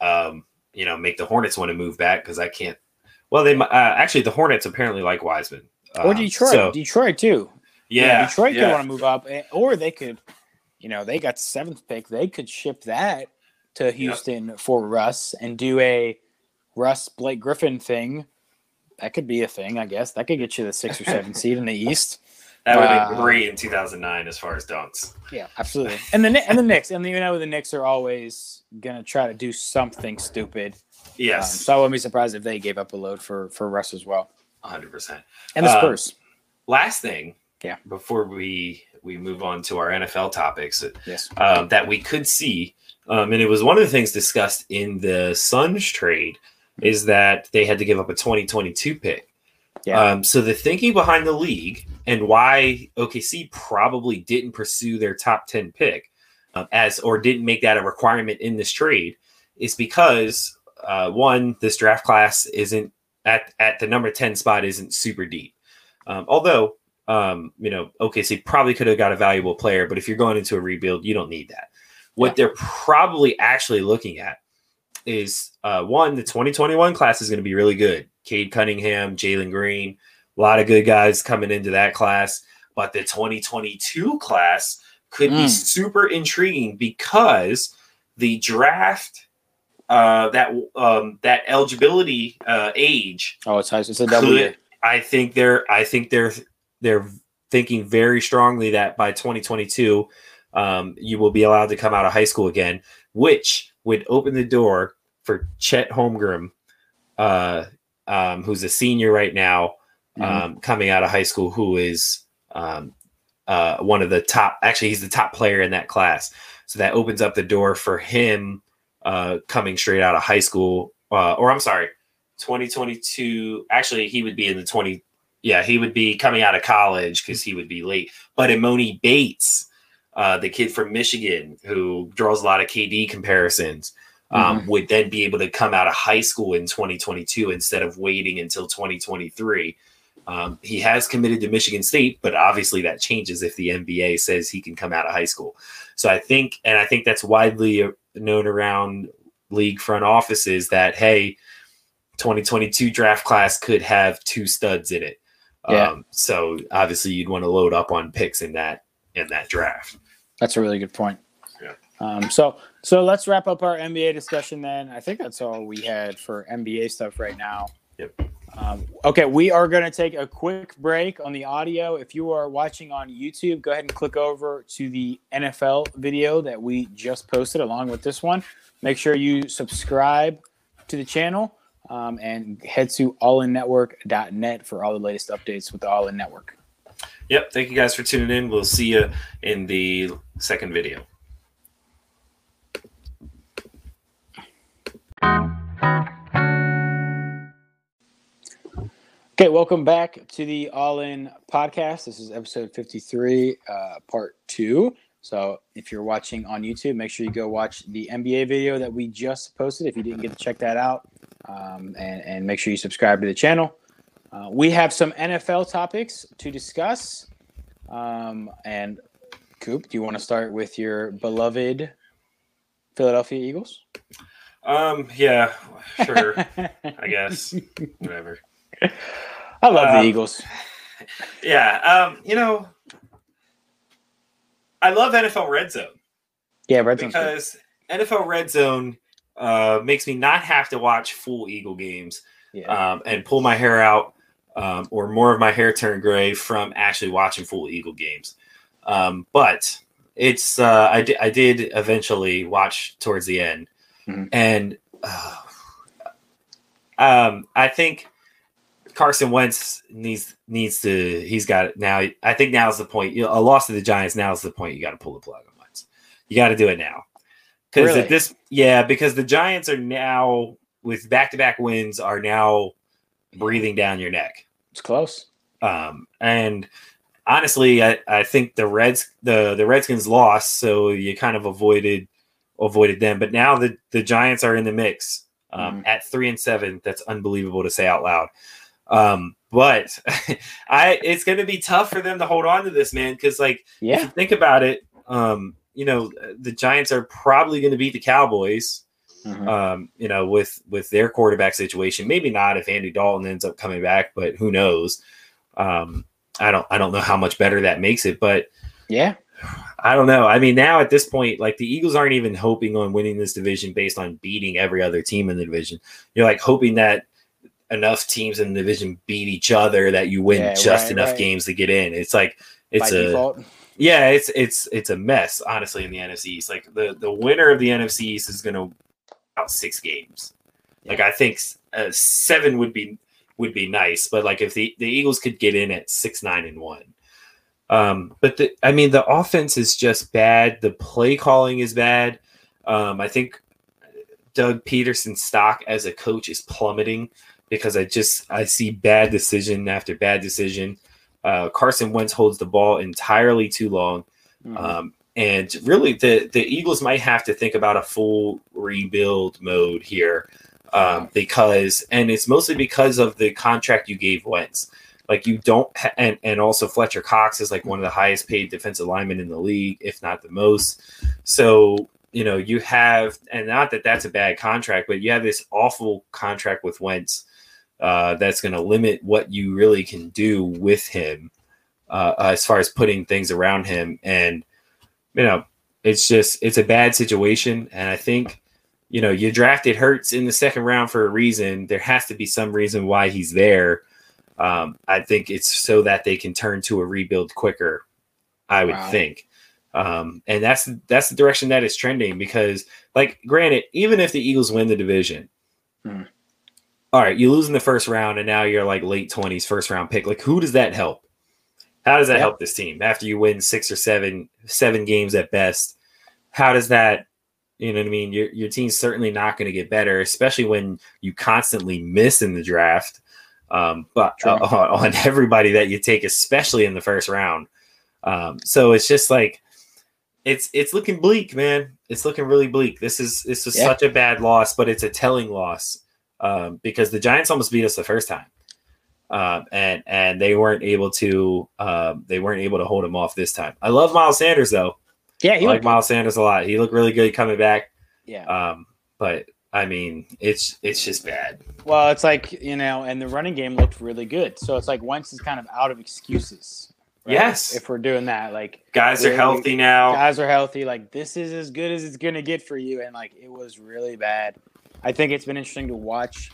um, you know, make the Hornets want to move back because I can't. Well, they uh, actually the Hornets apparently like Wiseman. Or Um, Detroit. so- Detroit too. yeah, Detroit could want to move up, eh, or they could, you know, they got the seventh pick. They could ship that to Houston for Russ and do a Russ Blake Griffin thing. That could be a thing, I guess. That could get you the six or seven seed in the East. That would Uh, be great in 2009 as far as dunks. Yeah, absolutely. And the and the Knicks, and you know the Knicks are always gonna try to do something stupid. Um, Yes, so I wouldn't be surprised if they gave up a load for for Russ as well. 100. percent And the Uh, Spurs. Last thing, Yeah. Before we we move on to our NFL topics, yes. um, that we could see, um, and it was one of the things discussed in the Suns trade, is that they had to give up a 2022 pick. Yeah. Um, so the thinking behind the league and why OKC probably didn't pursue their top 10 pick um, as or didn't make that a requirement in this trade is because uh, one, this draft class isn't at at the number 10 spot isn't super deep. Um, although um, you know, OKC probably could have got a valuable player, but if you're going into a rebuild, you don't need that. What Yeah. they're probably actually looking at is uh, one, the 2021 class is going to be really good. Cade Cunningham, Jalen Green, A lot of good guys coming into that class, but the 2022 class could be Mm. super intriguing because the draft uh, that um, that eligibility uh, age Oh, it's it's a double could- year. I think they're I think they're they're thinking very strongly that by 2022 um, you will be allowed to come out of high school again, which would open the door for Chet Holmgren, uh, um, who's a senior right now, Mhm. um, coming out of high school, who is um, uh, one of the top. Actually, he's the top player in that class. So that opens up the door for him uh, coming straight out of high school, uh, or I'm sorry, 2022. Actually, he would be in the 20. Yeah, he would be coming out of college because he would be late. But Emoni Bates, uh, the kid from Michigan who draws a lot of KD comparisons, um, would then be able to come out of high school in 2022 instead of waiting until 2023. Um, he has committed to Michigan State, but obviously that changes if the NBA says he can come out of high school. So I think, and I think that's widely uh, known around league front offices that hey, 2022 draft class could have two studs in it. Yeah. Um, so obviously you'd want to load up on picks in that in that draft. That's a really good point. Yeah. Um, so so let's wrap up our NBA discussion then. I think that's all we had for NBA stuff right now. Yep. Um, okay, we are going to take a quick break on the audio. If you are watching on YouTube, go ahead and click over to the NFL video that we just posted along with this one. Make sure you subscribe to the channel um, and head to allinnetwork.net for all the latest updates with the All In Network. Yep. Thank you guys for tuning in. We'll see you in the second video. Okay, welcome back to the All In podcast. This is episode 53, uh, part two. So if you're watching on YouTube, make sure you go watch the NBA video that we just posted if you didn't get to check that out. Um, and, and make sure you subscribe to the channel. Uh, we have some NFL topics to discuss. Um, and Coop, do you want to start with your beloved Philadelphia Eagles? Um. Yeah. Sure. I guess. Whatever. I love Um, the Eagles. Yeah. Um. You know, I love NFL Red Zone Yeah, Red good. because NFL Red Zone uh, makes me not have to watch full Eagle games Yeah. um, and pull my hair out um, or more of my hair turn gray from actually watching full Eagle games. Um, but it's uh, I, di- I did eventually watch towards the end, Mhm. and uh, um, I think Carson Wentz needs needs to he's got it now. I think now's the point. You know, a loss to the Giants now is the point. You got to pull the plug on Wentz. You got to do it now because Really? at this yeah because the Giants are now with back to back wins are now breathing down your neck. It's close. Um, and honestly, I, I think the Reds the the Redskins lost, so you kind of avoided avoided them. But now the the Giants are in the mix um, at three and seven. That's unbelievable to say out loud. Um, but I it's going to be tough for them to hold on to this man because like if Yeah. you think about it, um, you know the Giants are probably going to beat the Cowboys Mhm. um, you know, with with their quarterback situation. Maybe not if Andy Dalton ends up coming back, but who knows? Um, I don't I don't know how much better that makes it, but yeah. I don't know. I mean, now at this point, like the Eagles aren't even hoping on winning this division based on beating every other team in the division. You're like hoping that enough teams in the division beat each other that you win Yeah, just right, enough right. games to get in. It's like it's by a default. yeah, it's it's it's a mess, honestly, in the NFC East. Like the the winner of the NFC East is going to out six games. Like I think uh, seven would be would be nice, but like if the the Eagles could get in at six nine and one. Um, but the I mean the offense is just bad. The play calling is bad. Um, I think Doug Pederson's stock as a coach is plummeting because I just I see bad decision after bad decision. Uh, Carson Wentz holds the ball entirely too long. Mhm. Um, and really, the the Eagles might have to think about a full rebuild mode here, um, because and it's mostly because of the contract you gave Wentz. Like you don't, ha- and and also Fletcher Cox is like one of the highest paid defensive linemen in the league, if not the most. So you know you have, and not that that's a bad contract, but you have this awful contract with Wentz. uh, that's going to limit what you really can do with him uh, as far as putting things around him. And, you know, it's just, it's a bad situation. And I think, you know, you drafted Hurts in the second round for a reason. There has to be some reason why he's there. Um, I think it's so that they can turn to a rebuild quicker. I would wow. think, um, and that's that's the direction that is trending. Because, like, granted, even if the Eagles win the division, hmm. all right, you lose in the first round, and now you're like late twenties, first round pick. Like, who does that help? How does that yep. help this team after you win six or seven seven games at best? How does that you know what I mean? Your your team's certainly not going to get better, especially when you constantly miss in the draft. Um, but uh, on, everybody that you take, especially in the first round. Um, so it's just like it's it's looking bleak, man. It's looking really bleak. This is this is yeah. such a bad loss, but it's a telling loss um, because the Giants almost beat us the first time, um, and and they weren't able to um, they weren't able to hold him off this time. I love Miles Sanders though. Yeah, he I like Miles Sanders a lot. He looked really good coming back. Yeah. Um, but I mean, it's it's just bad. Well, it's like you know, and the running game looked really good. So it's like Wentz is kind of out of excuses. Right? Yes. If we're doing that, like guys are healthy now. Guys are healthy. Like this is as good as it's gonna get for you, and like it was really bad. I think it's been interesting to watch.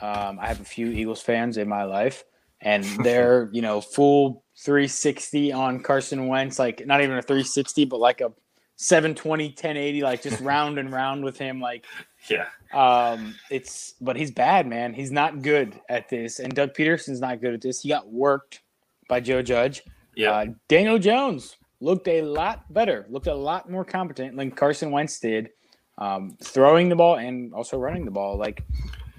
Um, I have a few Eagles fans in my life, and they're you know full 360 on Carson Wentz, like not even a 360, but like a 720, 1080, like just round and round with him. Like, yeah. Um, it's but he's bad, man. He's not good at this, and Doug Pederson's not good at this. He got worked by Joe Judge. Yeah. Uh, Daniel Jones looked a lot better, looked a lot more competent than Carson Wentz did, um, throwing the ball and also running the ball. Like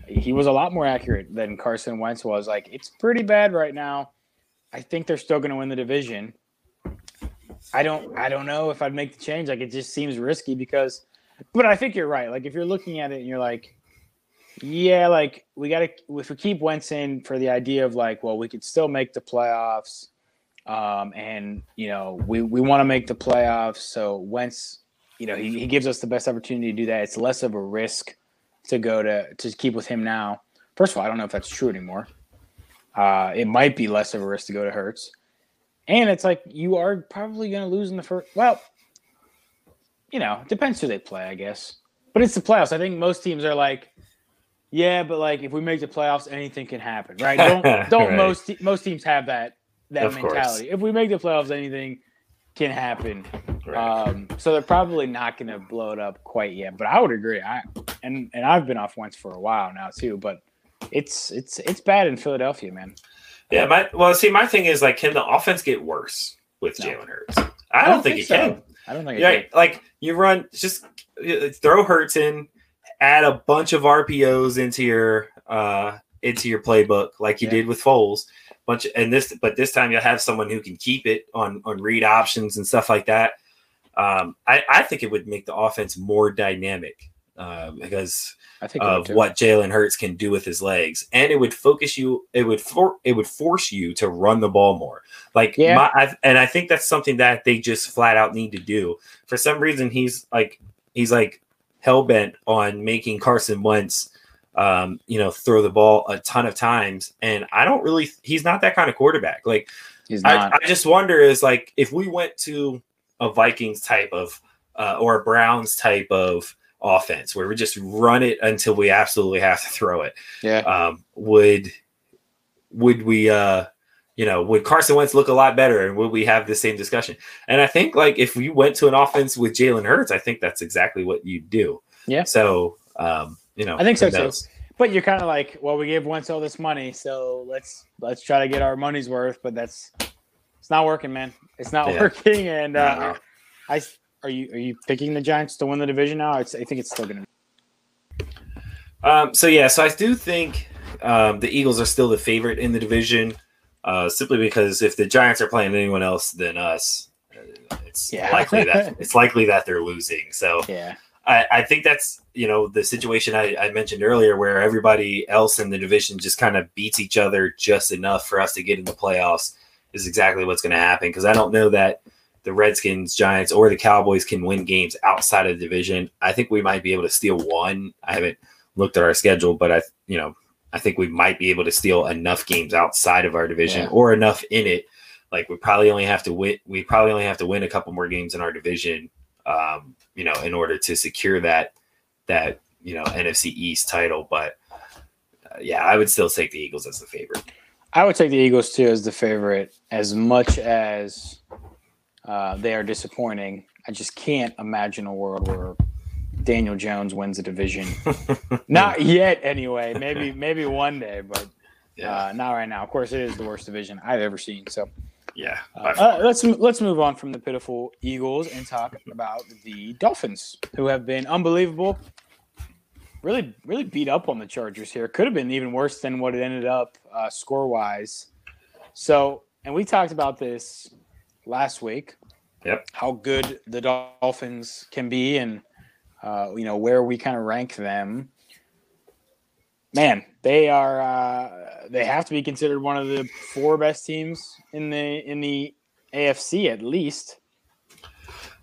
he was a lot more accurate than Carson Wentz was. Like it's pretty bad right now. I think they're still going to win the division. I don't I don't know if I'd make the change. Like it just seems risky because but I think you're right. Like if you're looking at it and you're like yeah, like we got to if we keep Wentz in for the idea of like well we could still make the playoffs um and you know we we want to make the playoffs so Wentz you know he, he gives us the best opportunity to do that. It's less of a risk to go to to keep with him now. First of all, I don't know if that's true anymore. Uh, it might be less of a risk to go to Hurts, And it's like you are probably going to lose in the first. Well, you know, depends who they play, I guess. But it's the playoffs. I think most teams are like, yeah, but like if we make the playoffs, anything can happen, right? Don't don't right. most most teams have that that of mentality. Course. If we make the playoffs, anything can happen. Right. Um, so they're probably not going to blow it up quite yet. But I would agree. I and and I've been off once for a while now too. But it's it's it's bad in Philadelphia, man. Yeah, my well, see, my thing is like, can the offense get worse with no. Jalen Hurts? I, don't, don't think, think, it so. can. I don't think. Yeah, like you run, just throw Hurts in, add a bunch of RPOs into your uh into your playbook like you yeah. did with Foles. Bunch and this, but this time you'll have someone who can keep it on on read options and stuff like that. Um, I, I think it would make the offense more dynamic uh, because of what Jalen Hurts can do with his legs, and it would focus you. It would for it would force you to run the ball more. Like yeah, my, I, and I think that's something that they just flat out need to do. For some reason, he's like he's like hell bent on making Carson Wentz, um, you know, throw the ball a ton of times, and I don't really. He's not that kind of quarterback. Like I, I just wonder is like if we went to a Vikings type of uh, or a Browns type of offense where we just run it until we absolutely have to throw it. Yeah. Um, would would we uh you know, would Carson Wentz look a lot better and would we have the same discussion? And I think like if we went to an offense with Jalen Hurts, I think that's exactly what you'd do. Yeah. So um, you know, I think so too. But you're kind of like, well, we gave Wentz all this money, so let's let's try to get our money's worth. But that's it's not working, man. It's not yeah. working, and uh, I are you are you picking the Giants to win the division now? I think it's still going to. Um, so yeah, so I do think um, the Eagles are still the favorite in the division, uh, simply because if the Giants are playing anyone else than us, uh, it's yeah. likely that it's likely that they're losing. So yeah, I, I think that's you know the situation I, I mentioned earlier, where everybody else in the division just kind of beats each other just enough for us to get in the playoffs is exactly what's going to happen. Because I don't know that the Redskins, Giants, or the Cowboys can win games outside of the division. I think we might be able to steal one. I haven't looked at our schedule, but I, you know, I think we might be able to steal enough games outside of our division Yeah. or enough in it. Like we probably only have to win. We probably only have to win a couple more games in our division, um, you know, in order to secure that that you know NFC East title. But uh, yeah, I would still take the Eagles as the favorite. I would take the Eagles too as the favorite, as much as uh, they are disappointing. I just can't imagine a world where Daniel Jones wins a division. not yet, anyway. Maybe maybe one day, but Yeah, uh, not right now. Of course, it is the worst division I've ever seen. So yeah. uh, uh, let's let's move on from the pitiful Eagles and talk about the Dolphins, who have been unbelievable. Really, really beat up on the Chargers here. Could have been even worse than what it ended up uh, score wise. So, and we talked about this last week. Yep. How good the Dolphins can be, and uh, you know where we kind of rank them. Man, they are. Uh, they have to be considered one of the four best teams in the in the AFC at least.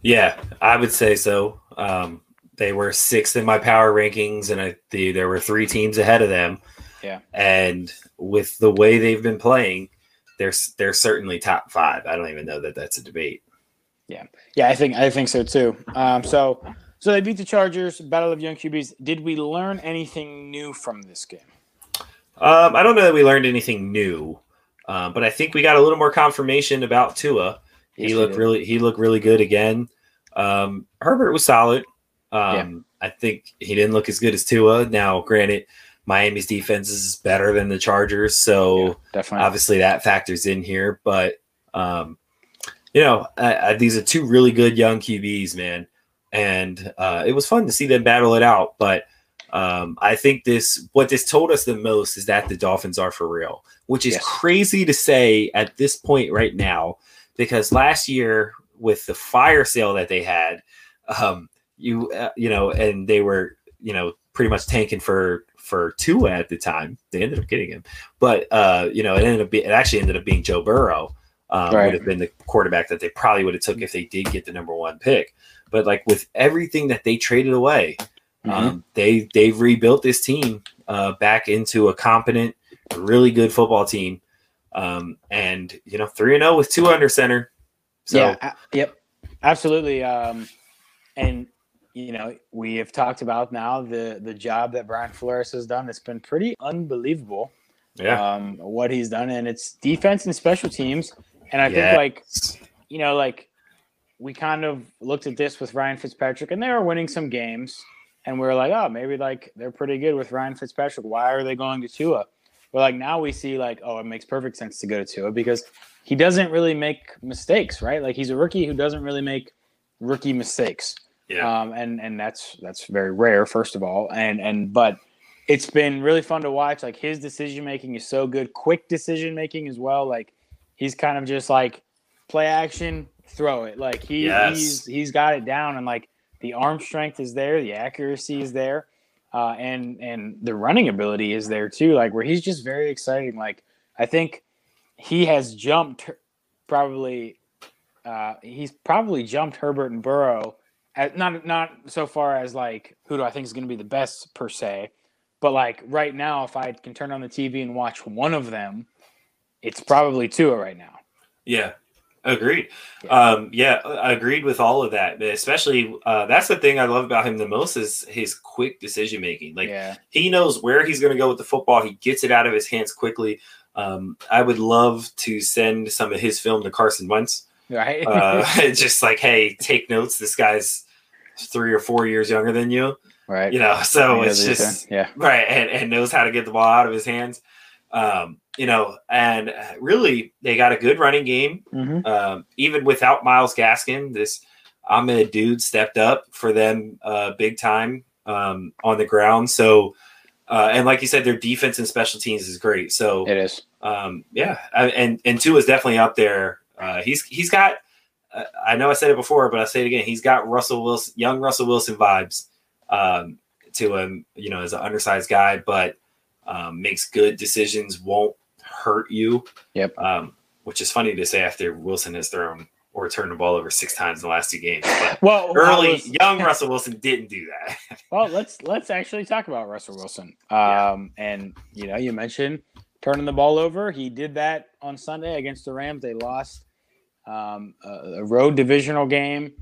Yeah, I would say so. Um, they were sixth in my power rankings, and I the, there were three teams ahead of them. Yeah. and with the way they've been playing, they're they're certainly top five. I don't even know that that's a debate. Yeah, yeah, I think I think so too. Um, so so they beat the Chargers. Battle of young QBs. Did we learn anything new from this game? Um, I don't know that we learned anything new, um, but I think we got a little more confirmation about Tua. Yes, he looked really he looked really good again. Um, Herbert was solid. Um, I think he didn't look as good as Tua. Now, granted, Miami's defense is better than the Chargers, so Yeah, definitely. obviously that factors in here. But um, you know, I, I, these are two really good young QBs, man, and uh, it was fun to see them battle it out. But um, I think this what this told us the most is that the Dolphins are for real, which is Yes. crazy to say at this point right now, because last year with the fire sale that they had, um, you uh, you know, and they were you know pretty much tanking for for Tua at the time. They ended up getting him, but uh, you know, it ended up be, it actually ended up being Joe Burrow. Um, Right. Would have been the quarterback that they probably would have took if they did get the number one pick. But like with everything that they traded away, Mhm. um, they they've rebuilt this team uh, back into a competent, really good football team. Um, and you know, three and zero with Tua under center. So yeah. yep. Absolutely. Um, and you know, we have talked about now the the job that Brian Flores has done. It's been pretty unbelievable. yeah, Um, what he's done, and it's defense and special teams. And I Yeah. think like you know, like we kind of looked at this with Ryan Fitzpatrick, and they were winning some games, and we are like, oh, maybe like they're pretty good with Ryan Fitzpatrick. Why are they going to Tua? But like now we see like, oh, it makes perfect sense to go to Tua because he doesn't really make mistakes, right? Like he's a rookie who doesn't really make rookie mistakes. Yeah, Um, and and that's that's very rare, first of all. And and but it's been really fun to watch. Like his decision making is so good, quick decision making as well. Like he's kind of just like play action, throw it. Like he Yes. he's he's got it down, and like the arm strength is there, the accuracy is there, uh, and and the running ability is there too. Like where he's just very exciting. Like I think he has jumped probably. Uh, he's probably jumped Herbert and Burrow not not so far as like who do I think is going to be the best per se, but like right now, if I can turn on the TV and watch one of them, it's probably Tua right now. yeah. Agreed. Um, yeah, I agreed with all of that. But especially, uh, that's the thing I love about him the most is his quick decision making. Like yeah, he knows where he's going to go with the football. He gets it out of his hands quickly. Um, I would love to send some of his film to Carson Wentz. Right. Uh, just like, hey, take notes. This guy's three or four years younger than you. right. You know, so it's just yeah, right and, and knows how to get the ball out of his hands. Um, you know, and really, they got a good running game. hmm Um, even without Myles Gaskin, this Ahmed dude stepped up for them uh, big time um, on the ground. So, uh, and like you said, their defense and special teams is great. So, it is. um, yeah, I, and and Tua is definitely up there. Uh, he's he's got. Uh, I know I said it before, but I say it again. He's got Russell Wilson, young Russell Wilson vibes um, to him. You know, as an undersized guy, but um, makes good decisions. Won't hurt you. Yep. Um, which is funny to say after Wilson has thrown or turned the ball over six times in the last two games. But Well, early was- young Russell Wilson didn't do that. Well, let's let's actually talk about Russell Wilson. Um, Yeah. and you know, you mentioned turning the ball over. He did that on Sunday against the Rams. They lost um, a, a road divisional game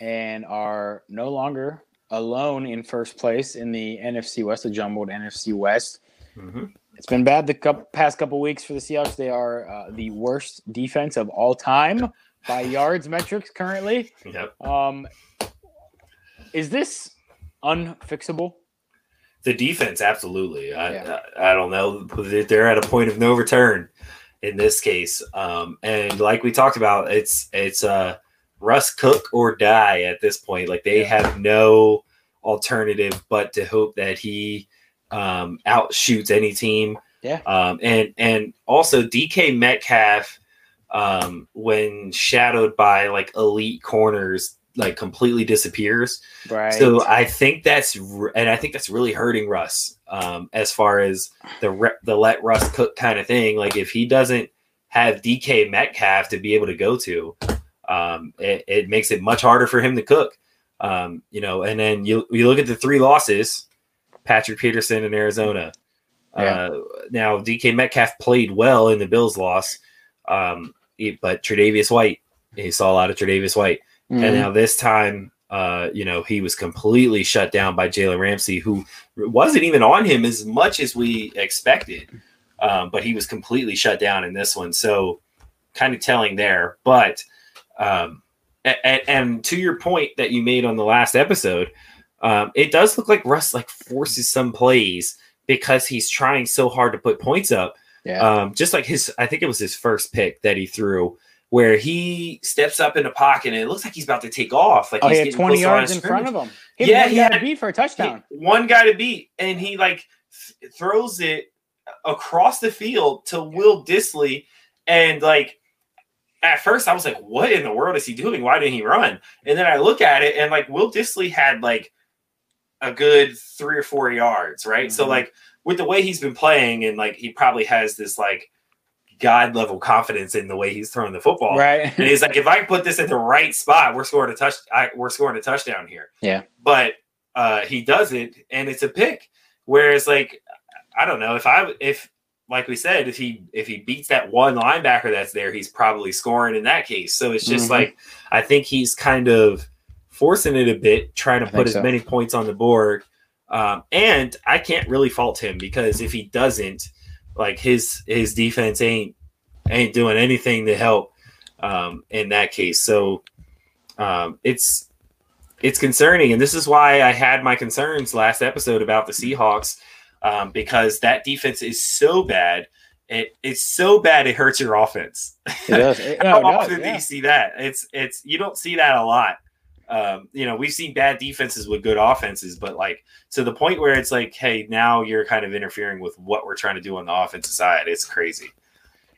and are no longer alone in first place in the NFC West, the jumbled NFC West. Mhm. It's been bad the past couple weeks for the Seahawks. They are uh, the worst defense of all time by yards metrics currently. Yep. Um, is this unfixable? The defense, absolutely. I, Yeah. I, I don't know. They're at a point of no return in this case. Um, and like we talked about, it's it's uh, Russ cook or die at this point. Like they have no alternative but to hope that he um, outshoots any team. Yeah. Um, and and also DK Metcalf, um, when shadowed by like elite corners, like completely disappears. Right. So I think that's r- and I think that's really hurting Russ um, as far as the re- the let Russ cook kind of thing. Like if he doesn't have DK Metcalf to be able to go to, um, it, it makes it much harder for him to cook. Um, you know, and then you you look at the three losses: Patrick Peterson in Arizona. Yeah. Uh, now DK Metcalf played well in the Bills loss, um, but Tre'Davious White, he saw a lot of Tre'Davious White. Mhm. And now this time, uh, you know, he was completely shut down by Jalen Ramsey, who wasn't even on him as much as we expected. Um, but he was completely shut down in this one. So kind of telling there. But um, and, and to your point that you made on the last episode, um, it does look like Russ like forces some plays because he's trying so hard to put points up yeah. um, just like his, I think it was his first pick that he threw, where he steps up in the pocket and it looks like he's about to take off. Like oh, he's he had getting 20 close to yards in front of him. He Yeah, had he had- to beat for a touchdown. one guy to beat, and he like th- throws it across the field to Will Dissly, and like. At first, I was like, "What in the world is he doing? Why didn't he run?" And then I look at it, and like Will Dissly had like a good three or four yards, right? So Mhm. like with the way he's been playing, and like he probably has this like god level confidence in the way he's throwing the football. right. And he's like, if I put this at the right spot, we're scoring a touch. I, we're scoring a touchdown here. Yeah. But uh, he does it, and it's a pick. Whereas, like, I don't know if I if like we said, if he if he beats that one linebacker that's there, he's probably scoring in that case. So it's just Mhm. like I think he's kind of forcing it a bit, trying to I put as so. many points on the board. Um, and I can't really fault him because if he doesn't, like his his defense ain't ain't doing anything to help um, in that case. So um, it's it's concerning, and this is why I had my concerns last episode about the Seahawks um, because that defense is so bad. It, it's so bad it hurts your offense. It does. It- How it does, often do yeah. you see that? It's it's you don't see that a lot. Um, you know, we've seen bad defenses with good offenses, but like to the point where it's like, hey, now you're kind of interfering with what we're trying to do on the offensive side. It's crazy.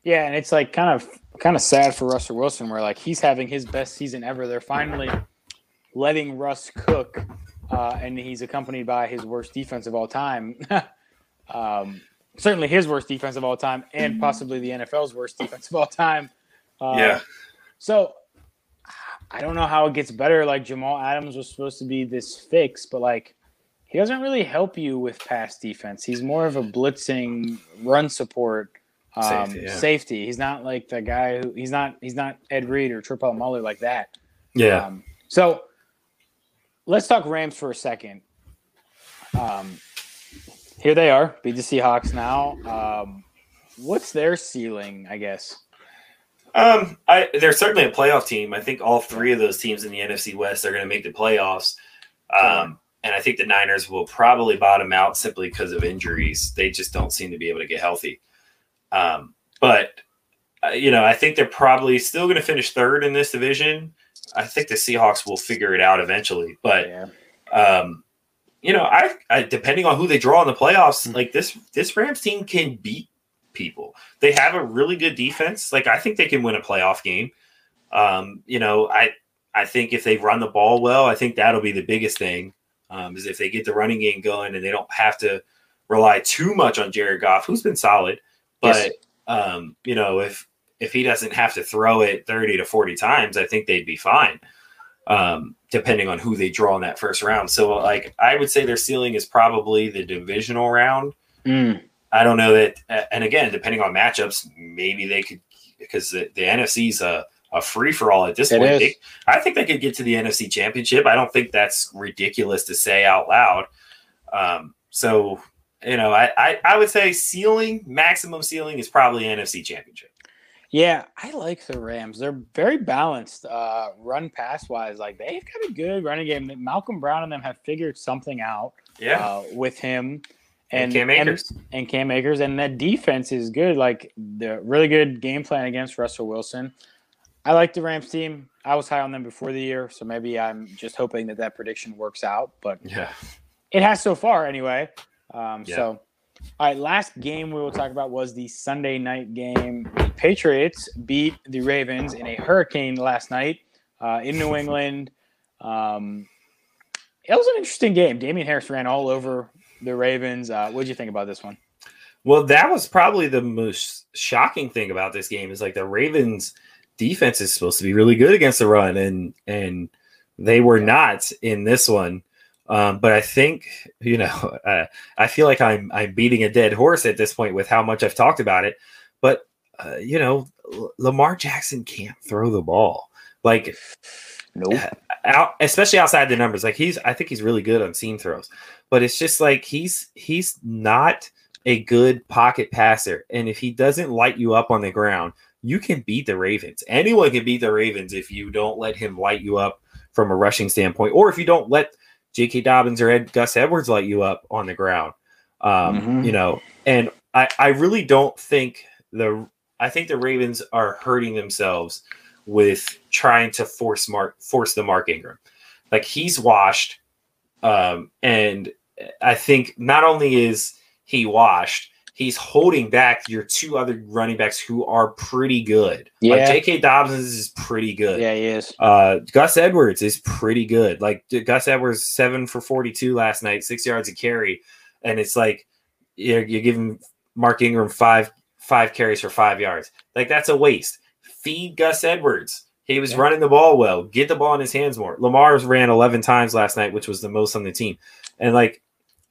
Yeah, and it's like kind of kind of sad for Russell Wilson, where like he's having his best season ever. They're finally letting Russ cook, uh, and he's accompanied by his worst defense of all time. um, certainly his worst defense of all time, and possibly the NFL's worst defense of all time. Uh, Yeah. So I don't know how it gets better. Like Jamal Adams was supposed to be this fix, but like he doesn't really help you with pass defense. He's more of a blitzing run support um, Safety, safety. He's not like the guy who he's not he's not Ed Reed or Trip Muller like that. Yeah. Um, so let's talk Rams for a second. Um, here they are, beat the Seahawks now. Um, what's their ceiling? I guess. Um, I they're certainly a playoff team. I think all three of those teams in the NFC West are going to make the playoffs. Um, and I think the Niners will probably bottom out simply because of injuries. They just don't seem to be able to get healthy. Um, but uh, you know, I think they're probably still going to finish third in this division. I think the Seahawks will figure it out eventually. But um, you know, I, I depending on who they draw in the playoffs, Hmm. like this this Rams team can beat people. They have a really good defense. Like I think they can win a playoff game. Um, you know, I I think if they run the ball well, I think that'll be the biggest thing. Um, is if they get the running game going and they don't have to rely too much on Jared Goff, who's been solid. But Yes. um, you know, if if he doesn't have to throw it 30 to 40 times, I think they'd be fine. Um, depending on who they draw in that first round. So like I would say their ceiling is probably the divisional round. Mm. I don't know that and again, depending on matchups, maybe they could because the, the NFC's a, a free for all at this It point. They- I think they could get to the NFC championship. I don't think that's ridiculous to say out loud. Um, so you know, I, I, I would say ceiling, maximum ceiling is probably NFC championship. Yeah, I like the Rams. They're very balanced, uh, run pass wise. Like they've got a good running game. Malcolm Brown and them have figured something out Yeah. uh, with him and, Cam Akers. and, and Cam Akers, and that defense is good. Like the really good game plan against Russell Wilson. I like the Rams team. I was high on them before the year, so maybe I'm just hoping that that prediction works out. But yeah. it has so far anyway. Um, Yeah. So, all right, last game we will talk about was the Sunday night game. The Patriots beat the Ravens in a hurricane last night uh, in New England. Um, it was an interesting game. Damien Harris ran all over the Ravens. Uh, what did you think about this one? Well, that was probably the most shocking thing about this game is like the Ravens defense is supposed to be really good against the run and and they were not in this one. Um, but I think you know uh, I feel like I'm I'm beating a dead horse at this point with how much I've talked about it. But uh, you know Lamar Jackson can't throw the ball like Nope. Out, especially outside the numbers. Like he's, I think he's really good on seam throws, but it's just like he's he's not a good pocket passer. And if he doesn't light you up on the ground, you can beat the Ravens. Anyone can beat the Ravens if you don't let him light you up from a rushing standpoint, or if you don't let J.K. Dobbins or Ed, Gus Edwards light you up on the ground. Um, Mhm. You know, and I, I really don't think the I think the Ravens are hurting themselves with trying to force Mark force the Mark Ingram. Like he's washed, um, and I think not only is he washed, he's holding back your two other running backs who are pretty good. Like Yeah. J.K. Dobbins is pretty good. Yeah, he is. Uh, Gus Edwards is pretty good. Like Gus Edwards, seven for forty-two last night, six yards a carry, and it's like you're, you're giving Mark Ingram five five carries for five yards. Like that's a waste. Feed Gus Edwards. He was Yeah. running the ball well. Get the ball in his hands more. Lamar's ran eleven times last night, which was the most on the team. And like,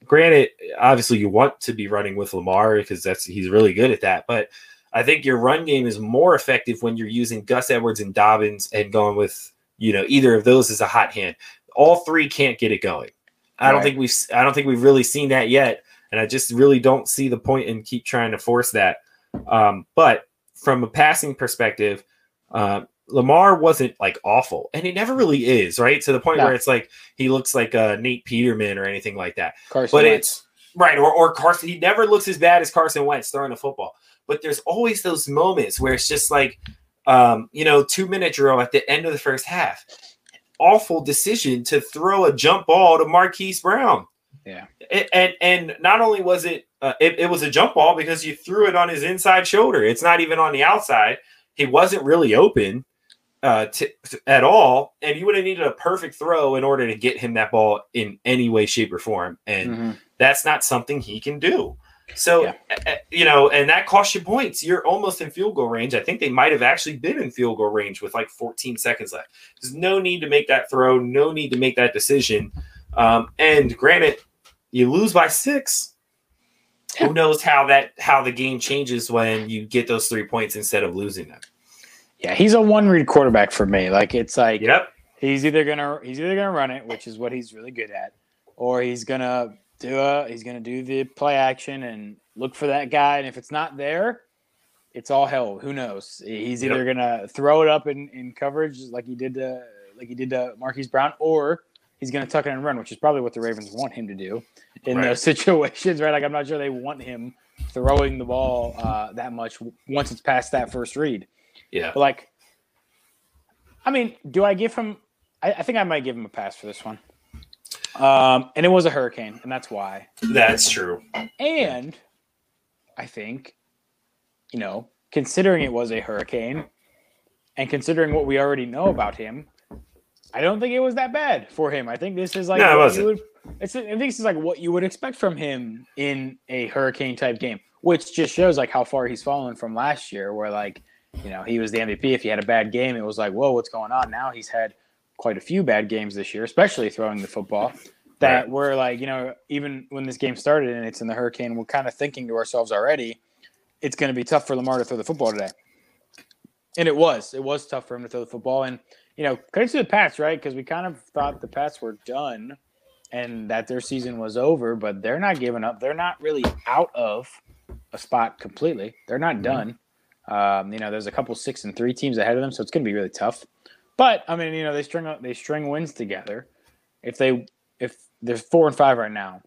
granted, obviously you want to be running with Lamar because that's he's really good at that, but. I think your run game is more effective when you're using Gus Edwards and Dobbins and going with you know either of those as a hot hand. All three can't get it going. I don't think we've I don't think we've really seen that yet, and I just really don't see the point in keep trying to force that. Um, but from a passing perspective, uh, Lamar wasn't like awful, and he never really is, right? To the point No. where it's like he looks like uh, Nate Peterman or anything like that. Carson But Wentz. it's right, or, or Carson. He never looks as bad as Carson Wentz throwing the football. But there's always those moments where it's just like, um, you know, two minute drill at the end of the first half. Awful decision to throw a jump ball to Marquise Brown. Yeah. It- and and not only was it, uh, it it was a jump ball because you threw it on his inside shoulder. It's not even on the outside. He wasn't really open uh, t- at all, and you would have needed a perfect throw in order to get him that ball in any way, shape, or form. And Mhm. that's not something he can do. So, Yeah. uh, you know, and that costs you points. You're almost in field goal range. I think they might have actually been in field goal range with like 14 seconds left. There's no need to make that throw, no need to make that decision. Um, and granted, you lose by six. Who knows how that how the game changes when you get those three points instead of losing them? Yeah, he's a one read quarterback for me. Like it's like Yep. he's either gonna he's either gonna run it, which is what he's really good at, or he's gonna do a he's gonna do the play action and look for that guy. And if it's not there, it's all hell. Who knows? He's either gonna throw it up in, in coverage like he did to like he did to Marquise Brown, or he's gonna tuck it and run, which is probably what the Ravens want him to do in Right. those situations, right? Like I'm not sure they want him throwing the ball uh, that much once it's past that first read. Yeah. But like, I mean, do I give him? I, I think I might give him a pass for this one. Um, and it was a hurricane, and that's why. That's true. And I think, you know, considering it was a hurricane, and considering what we already know about him, I don't think it was that bad for him. I think this is like No, it what you would. It's, I think this is like what you would expect from him in a hurricane type game, which just shows like how far he's fallen from last year, where like you know, he was the MVP. If he had a bad game, it was like, whoa, what's going on? Now he's had quite a few bad games this year, especially throwing the football. That Right. we're like, you know, even when this game started and it's in the hurricane, we're kind of thinking to ourselves already, it's going to be tough for Lamar to throw the football today. And it was. It was tough for him to throw the football. And, you know, credit to the Pats, right? Because we kind of thought the Pats were done and that their season was over, but they're not giving up. They're not really out of a spot completely. They're not mm-hmm. done. Um, you know, there's a couple six and three teams ahead of them, so it's going to be really tough. But I mean, you know, they string they string wins together. If they if there's four and five right now,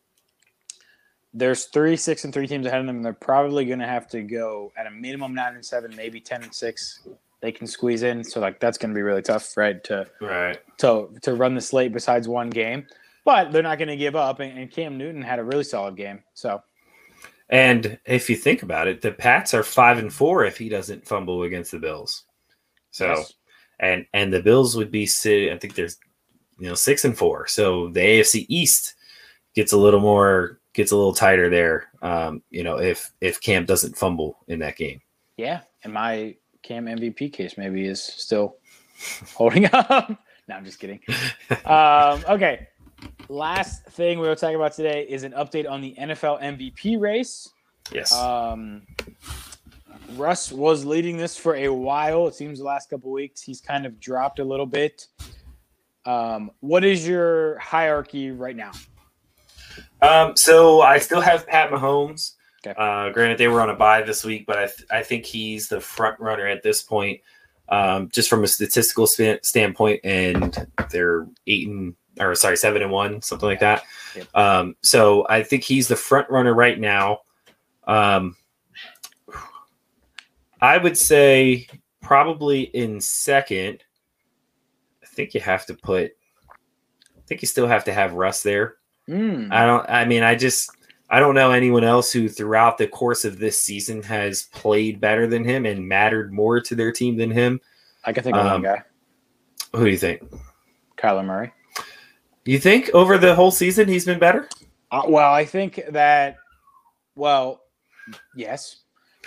there's three six and three teams ahead of them, and they're probably going to have to go at a minimum nine and seven, maybe ten and six. They can squeeze in, so like that's going to be really tough, right? To Right. to to run the slate besides one game, but they're not going to give up. And, and Cam Newton had a really solid game, so And if you think about it, the Pats are five and four if he doesn't fumble against the Bills. So yes. and and the Bills would be. I think there's you know six and four. So the AFC East gets a little more gets a little tighter there. Um, you know if if Cam doesn't fumble in that game. yeah, and my Cam MVP case maybe is still holding up. no, I'm just kidding. Um, okay. Last thing we will talk about today is an update on the NFL MVP race. Yes. Um, Russ was leading this for a while. It seems the last couple weeks he's kind of dropped a little bit. Um, what is your hierarchy right now? Um, so I still have Pat Mahomes. Okay. Uh, granted, they were on a bye this week, but I, th- I think he's the front runner at this point, um, just from a statistical span- standpoint. And they're eight and or sorry, seven and one, something like that. Yep. Um, so I think he's the front runner right now. Um, I would say probably in second. I think you have to put. I think you still have to have Russ there. Mm, I don't. I mean, I just I don't know anyone else who throughout the course of this season has played better than him and mattered more to their team than him. I can think of um, one guy, Who do you think? Kyler Murray. You think over the whole season he's been better? Uh, well, I think that. Well, yes.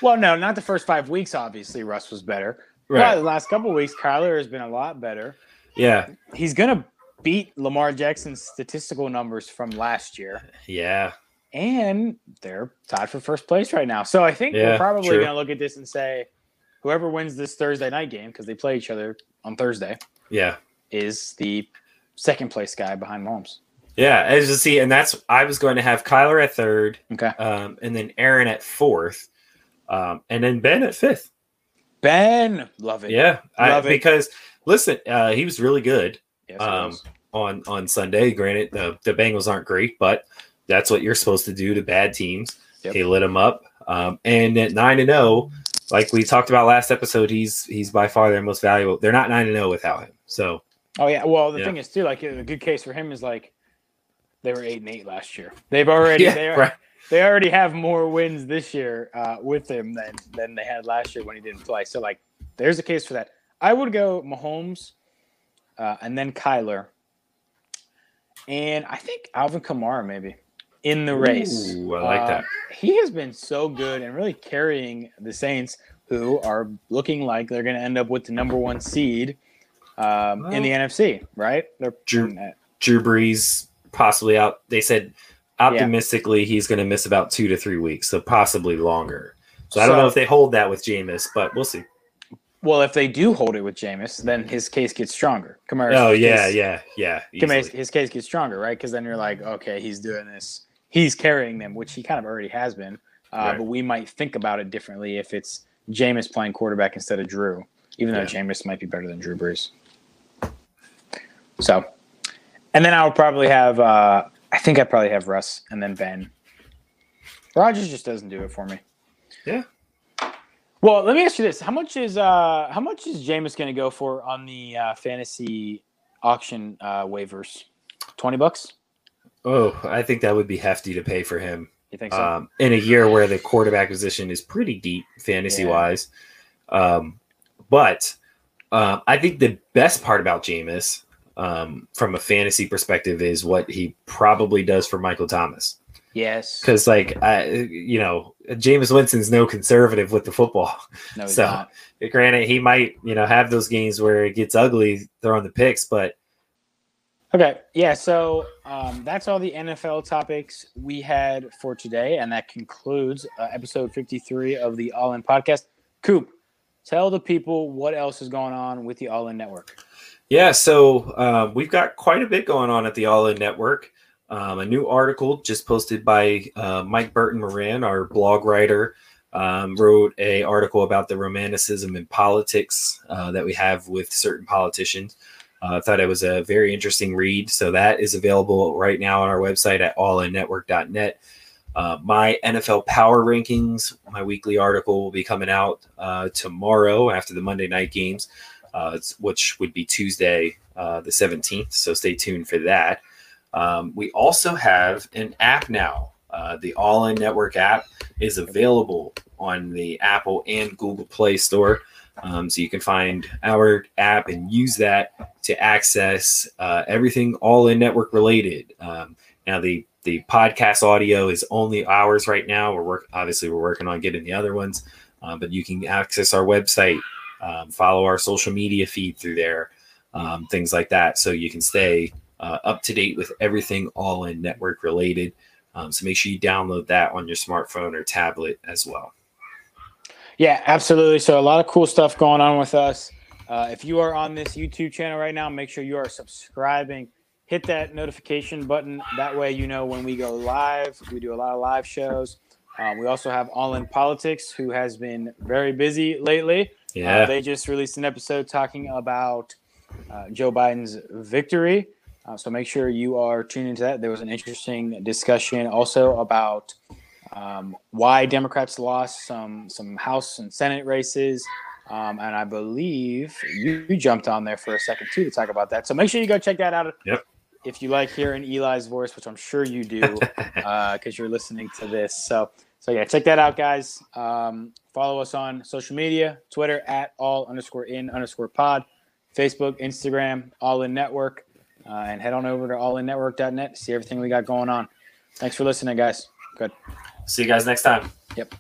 Well, no, not the first five weeks. Obviously, Russ was better. But the last couple weeks, Kyler has been a lot better. Yeah. He's gonna beat Lamar Jackson's statistical numbers from last year, Yeah. and they're tied for first place right now. So I think Yeah, we're probably true. gonna look at this and say, whoever wins this Thursday night game because they play each other on Thursday Yeah. is the second place guy behind Mahomes. Yeah. As you see, and that's I was going to have Kyler at third, Okay, um, and then Aaron at fourth, um, and then Ben at fifth. Ben, love it. Yeah, I, Love it. because listen, uh, he was really good. Yes, um, on on Sunday. Granted, the the Bengals aren't great, but that's what you're supposed to do to bad teams. Yep. He lit them up, um, and at nine and zero, like we talked about last episode, he's he's by far their most valuable. They're not nine and zero without him. So Oh yeah. Well, the Yeah. thing is too, like a good case for him is like they were eight and eight last year. They've already yeah, they, are, right. they already have more wins this year uh, with him than than they had last year when he didn't play. So like, there's a case for that. I would go Mahomes, uh, and then Kyler, and I think Alvin Kamara maybe in the race. Ooh, I like Uh, that. He has been so good and really carrying the Saints, who are looking like they're going to end up with the number one seed um, in the NFC. Right? They're Drew- Drew Brees possibly out. They said optimistically he's going to miss about two to three weeks, so possibly longer. So I don't know if they hold that with Jameis, but we'll see. Well, if they do hold it with Jameis, then his case gets stronger. Kamara's Oh yeah, case, yeah, yeah. Kamara's- his case gets stronger, right? Because then you're like, okay, he's doing this. He's carrying them, which he kind of already has been. Uh, Right. But we might think about it differently if it's Jameis playing quarterback instead of Drew, even though Yeah. Jameis might be better than Drew Brees. So, and then I'll probably have, uh, I think I'd probably have Russ and then Ben. Rodgers just doesn't do it for me. Yeah. Well, let me ask you this: How much is uh how much is Jameis going to go for on the uh, fantasy auction uh, waivers? Twenty bucks? Oh, I think that would be hefty to pay for him. You think so? um, in a year where the quarterback position is pretty deep fantasy wise. Um, but um, I think the best part about Jameis um, from a fantasy perspective is what he probably does for Michael Thomas. yes. Because, like, I, you know, Jameis Winston's no conservative with the football. No, So- not. Granted, he might you know have those games where it gets ugly throwing the picks, but Okay, yeah. So um, that's all the NFL topics we had for today, and that concludes uh, episode fifty-three of the All In Podcast. Coop, tell the people what else is going on with the All In Network. Yeah, so uh, we've got quite a bit going on at the All In Network. Um, a new article just posted by uh, Mike Burton Moran, our blog writer, um, wrote a article about the romanticism in politics uh, that we have with certain politicians. Uh, I thought it was a very interesting read. So that is available right now on our website at allinnetwork.net. Uh, my NFL power rankings, my weekly article will be coming out uh, tomorrow after the Monday night games uh, which would be Tuesday, uh, the 17th. So stay tuned for that. Um, we also have an app now. Uh, the All In Network app is available on the Apple and Google Play Store. Um, so you can find our app and use that to access uh, everything All In Network related. Um, now, the the podcast audio is only ours right now. We're work obviously we're working on getting the other ones, uh, but you can access our website um, follow our social media feed through there, um, things like that. So you can stay uh, up to date with everything all in network related. Um, so make sure you download that on your smartphone or tablet as well. Yeah, absolutely. So a lot of cool stuff going on with us. Uh, if you are on this YouTube channel right now, make sure you are subscribing. Hit that notification button. That way, you know when we go live. We do a lot of live shows. Um, we also have All In Politics, who has been very busy lately. Uh, Yeah. they just released an episode talking about uh, Joe Biden's victory. Uh, so make sure you are tuned into that. There was an interesting discussion also about um, why Democrats lost some some House and Senate races. Um, and I believe you, you jumped on there for a second too to talk about that. So make sure you go check that out. Yep. If you like hearing Eli's voice, which I'm sure you do, because you're listening to this. So so yeah, check that out, guys. Um, Follow us on social media Twitter at all underscore in underscore pod, Facebook, Instagram, All In Network. Uh, and head on over to allinnetwork.net to see everything we got going on. Thanks for listening, guys. Good. See you guys next time. Yep.